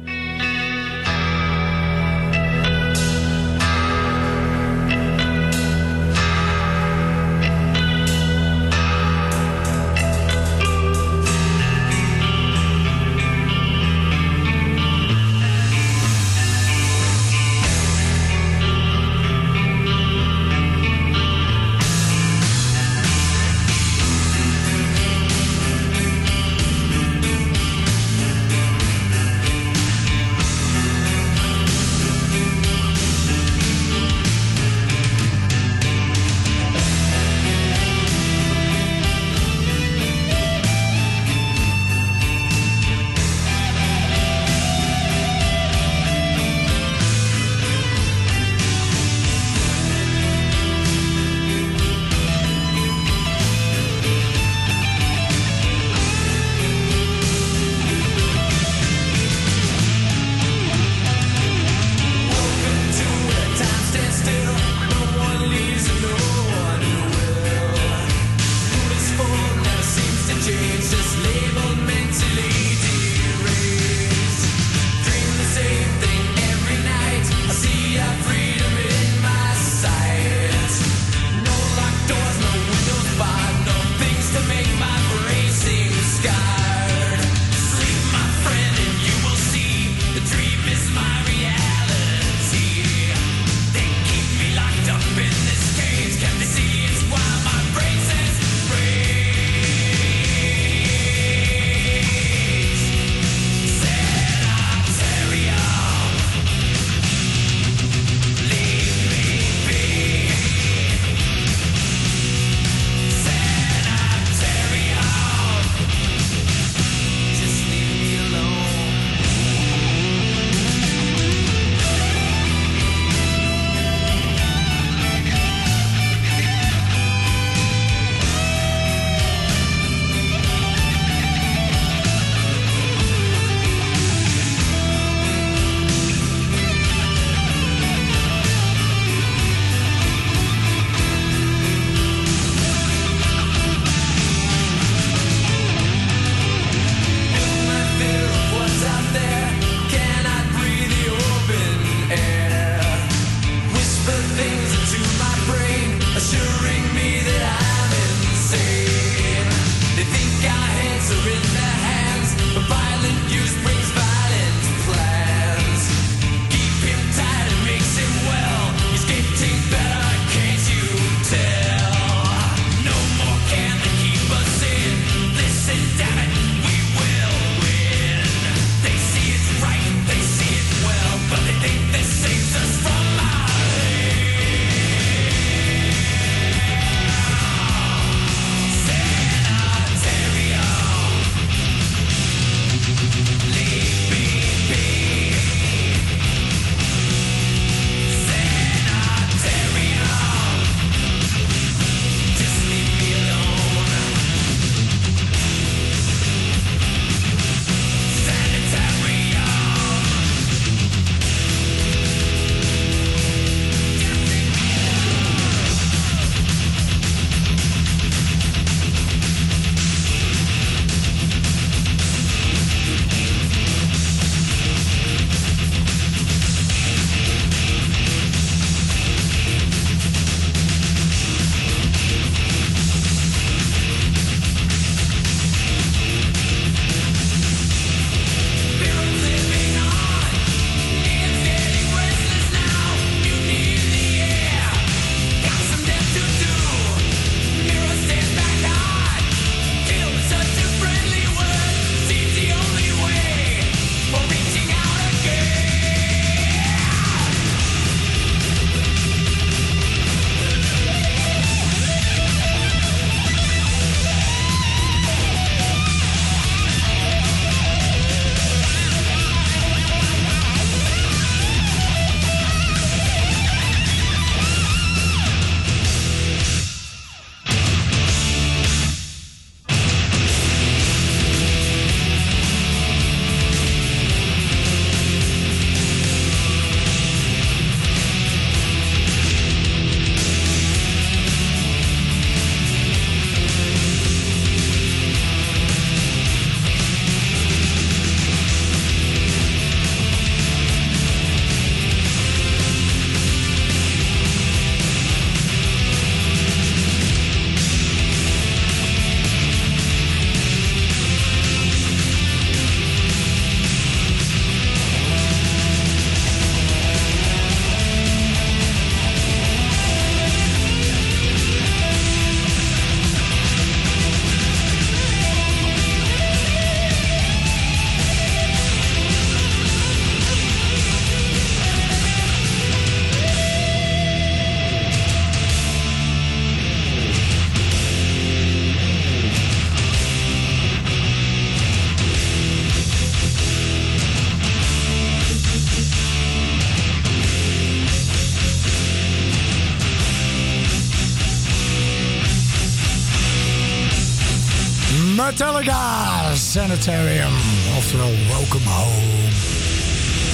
Metallica Sanitarium. Oftewel, welcome home.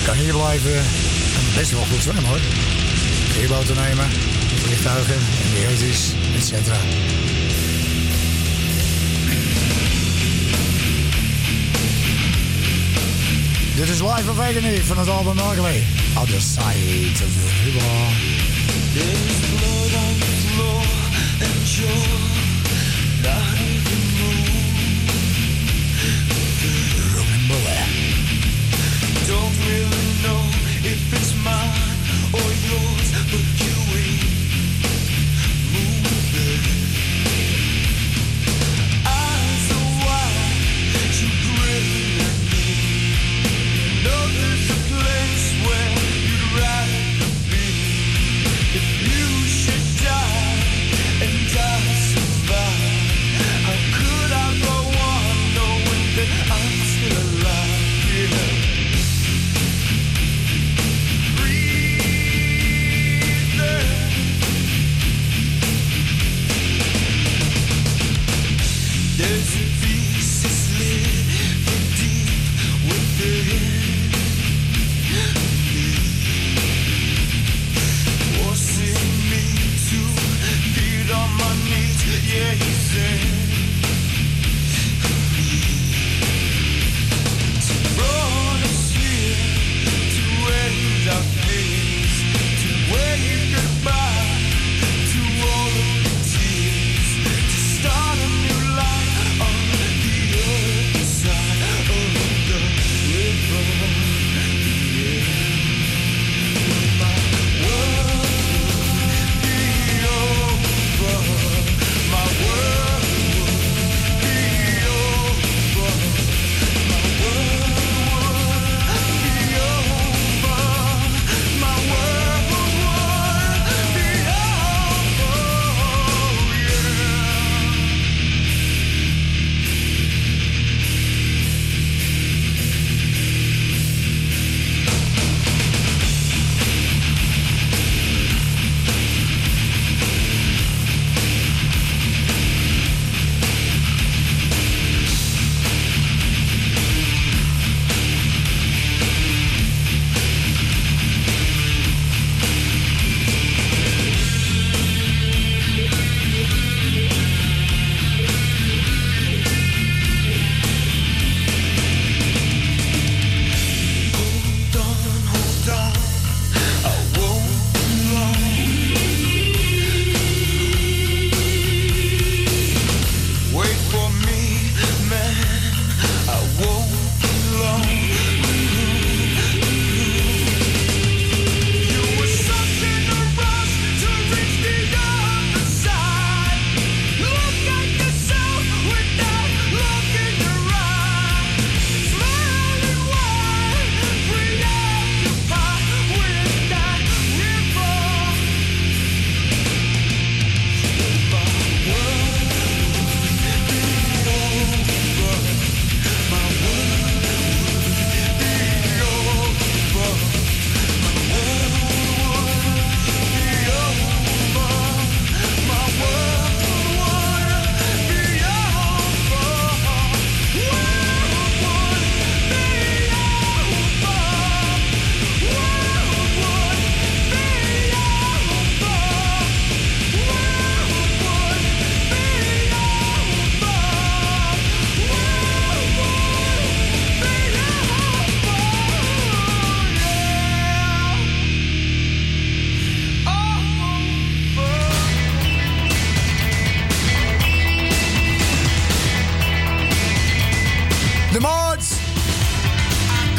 Kan hier blijven. En best wel goed zwemmen hoor. Te nemen, vliegtuigen, embryonisch, etc. Dit is Live of Agony van het album Ugly. Other Side of the River.
There's blood on the floor and you're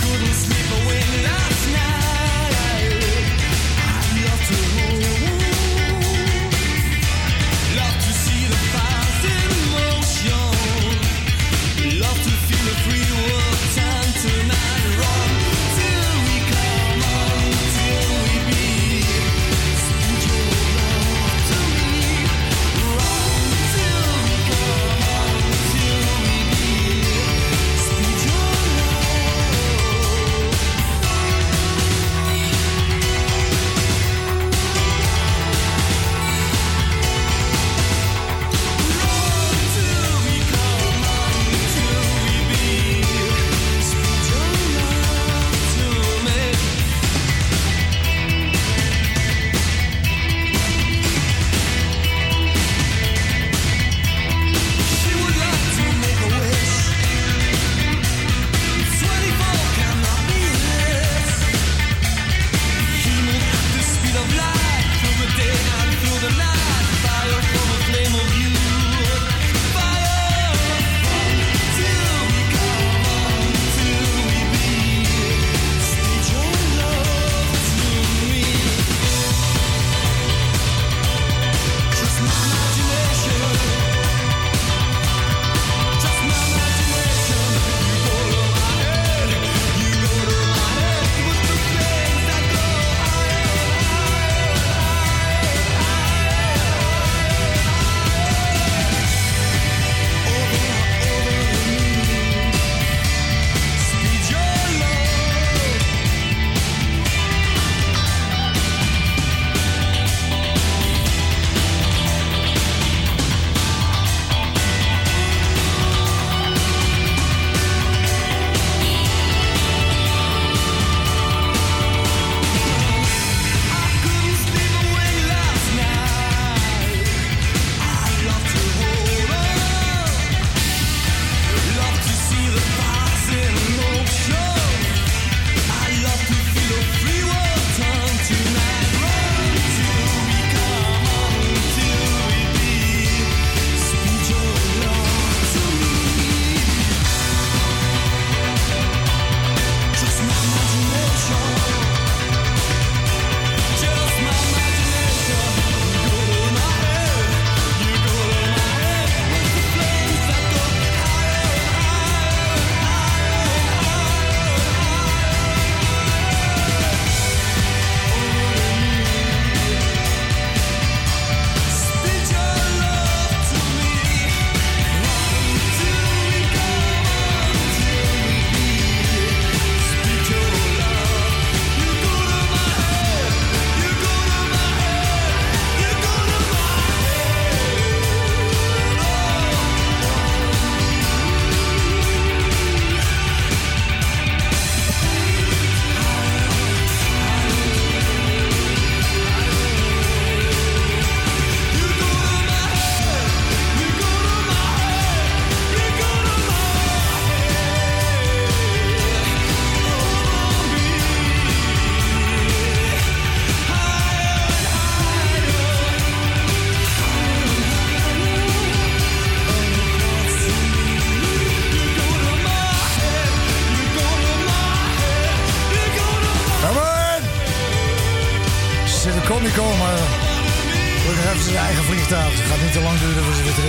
couldn't sleep away last night.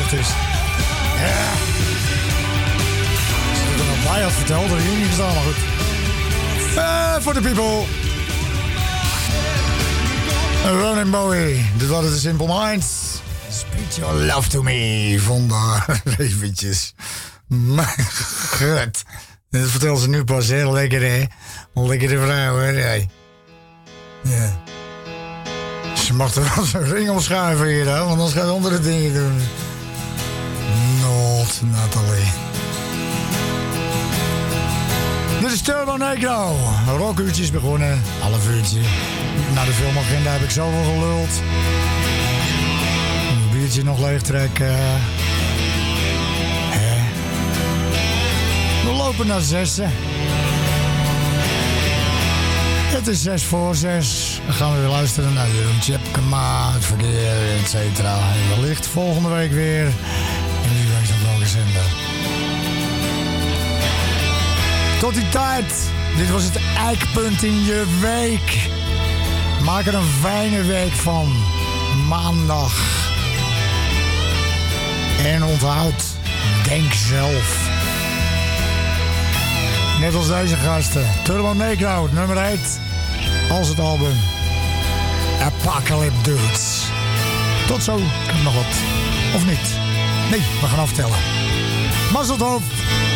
Terecht is. Ja. Als ik er nog bij had verteld, had je niet gestaan, maar goed. Eh, Voor de people. Ronan Bowie. Dit waren de Simple Minds. Speak your love to me. Vandaag [LAUGHS] eventjes. Mijn god. Dit vertelt ze nu pas heel lekker, hè? Lekkere vrouw, hè? Ja. Ze mag er wel zo'n ring omschuiven hier, hè? Want anders gaat andere dingen doen. Nathalie. Dit is Turbo Negro. Rockuurtje is begonnen. Half uurtje. Na de filmagenda heb ik zoveel geluld. Een biertje nog leeg trekken. We lopen naar zessen. Het is zes voor zes. Dan gaan we weer luisteren naar Jeroen Tjepkema, het verkeer, et cetera. En wellicht volgende week weer. Zender. Tot die tijd. Dit was het eikpunt in je week. Maak er een fijne week van. Maandag. En onthoud, denk zelf. Net als deze gasten. Turbo Negro, nummer 1. Als het album. Apocalypse Dudes. Tot zo. Nog wat. Of niet? Nee, we gaan aftellen. Mazzelhoofd.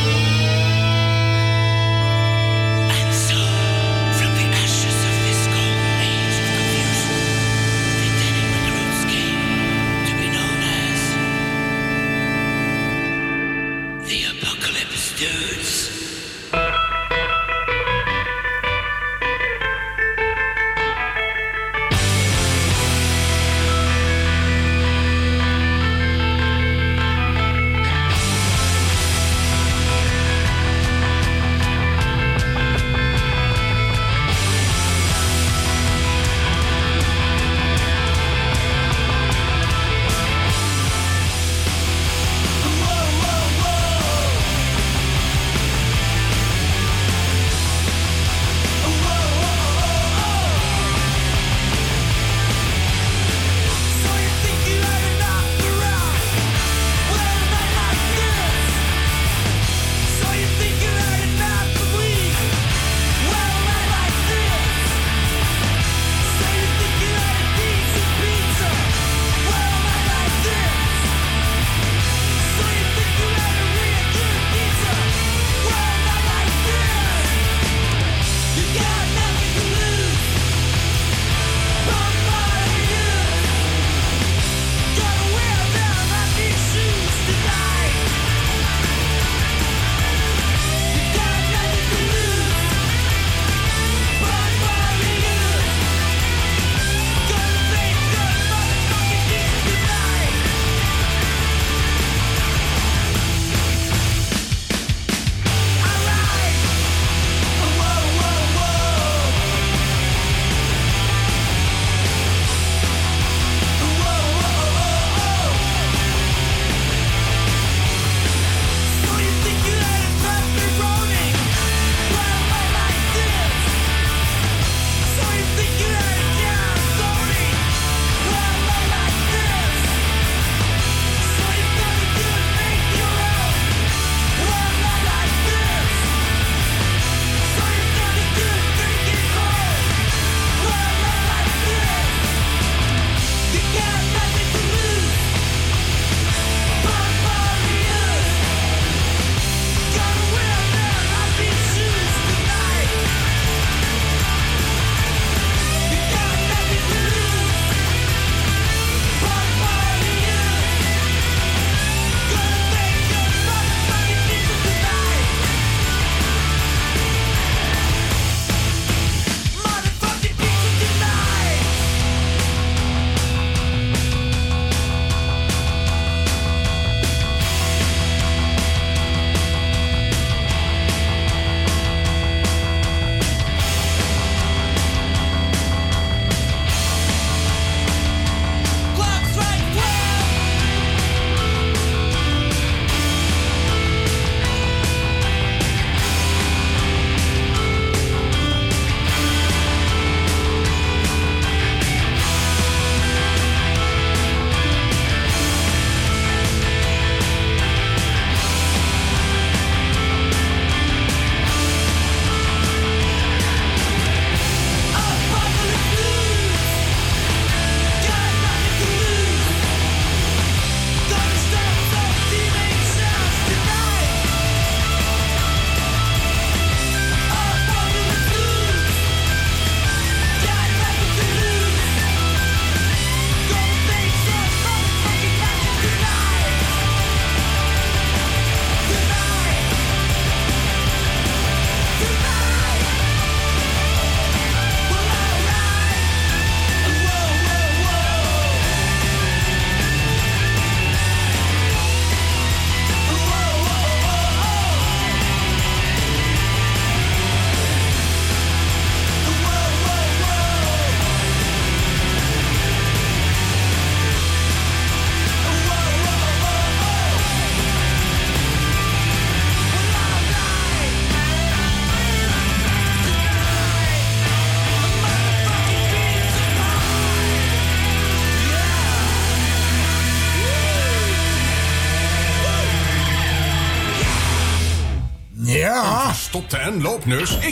Loopneus. Ik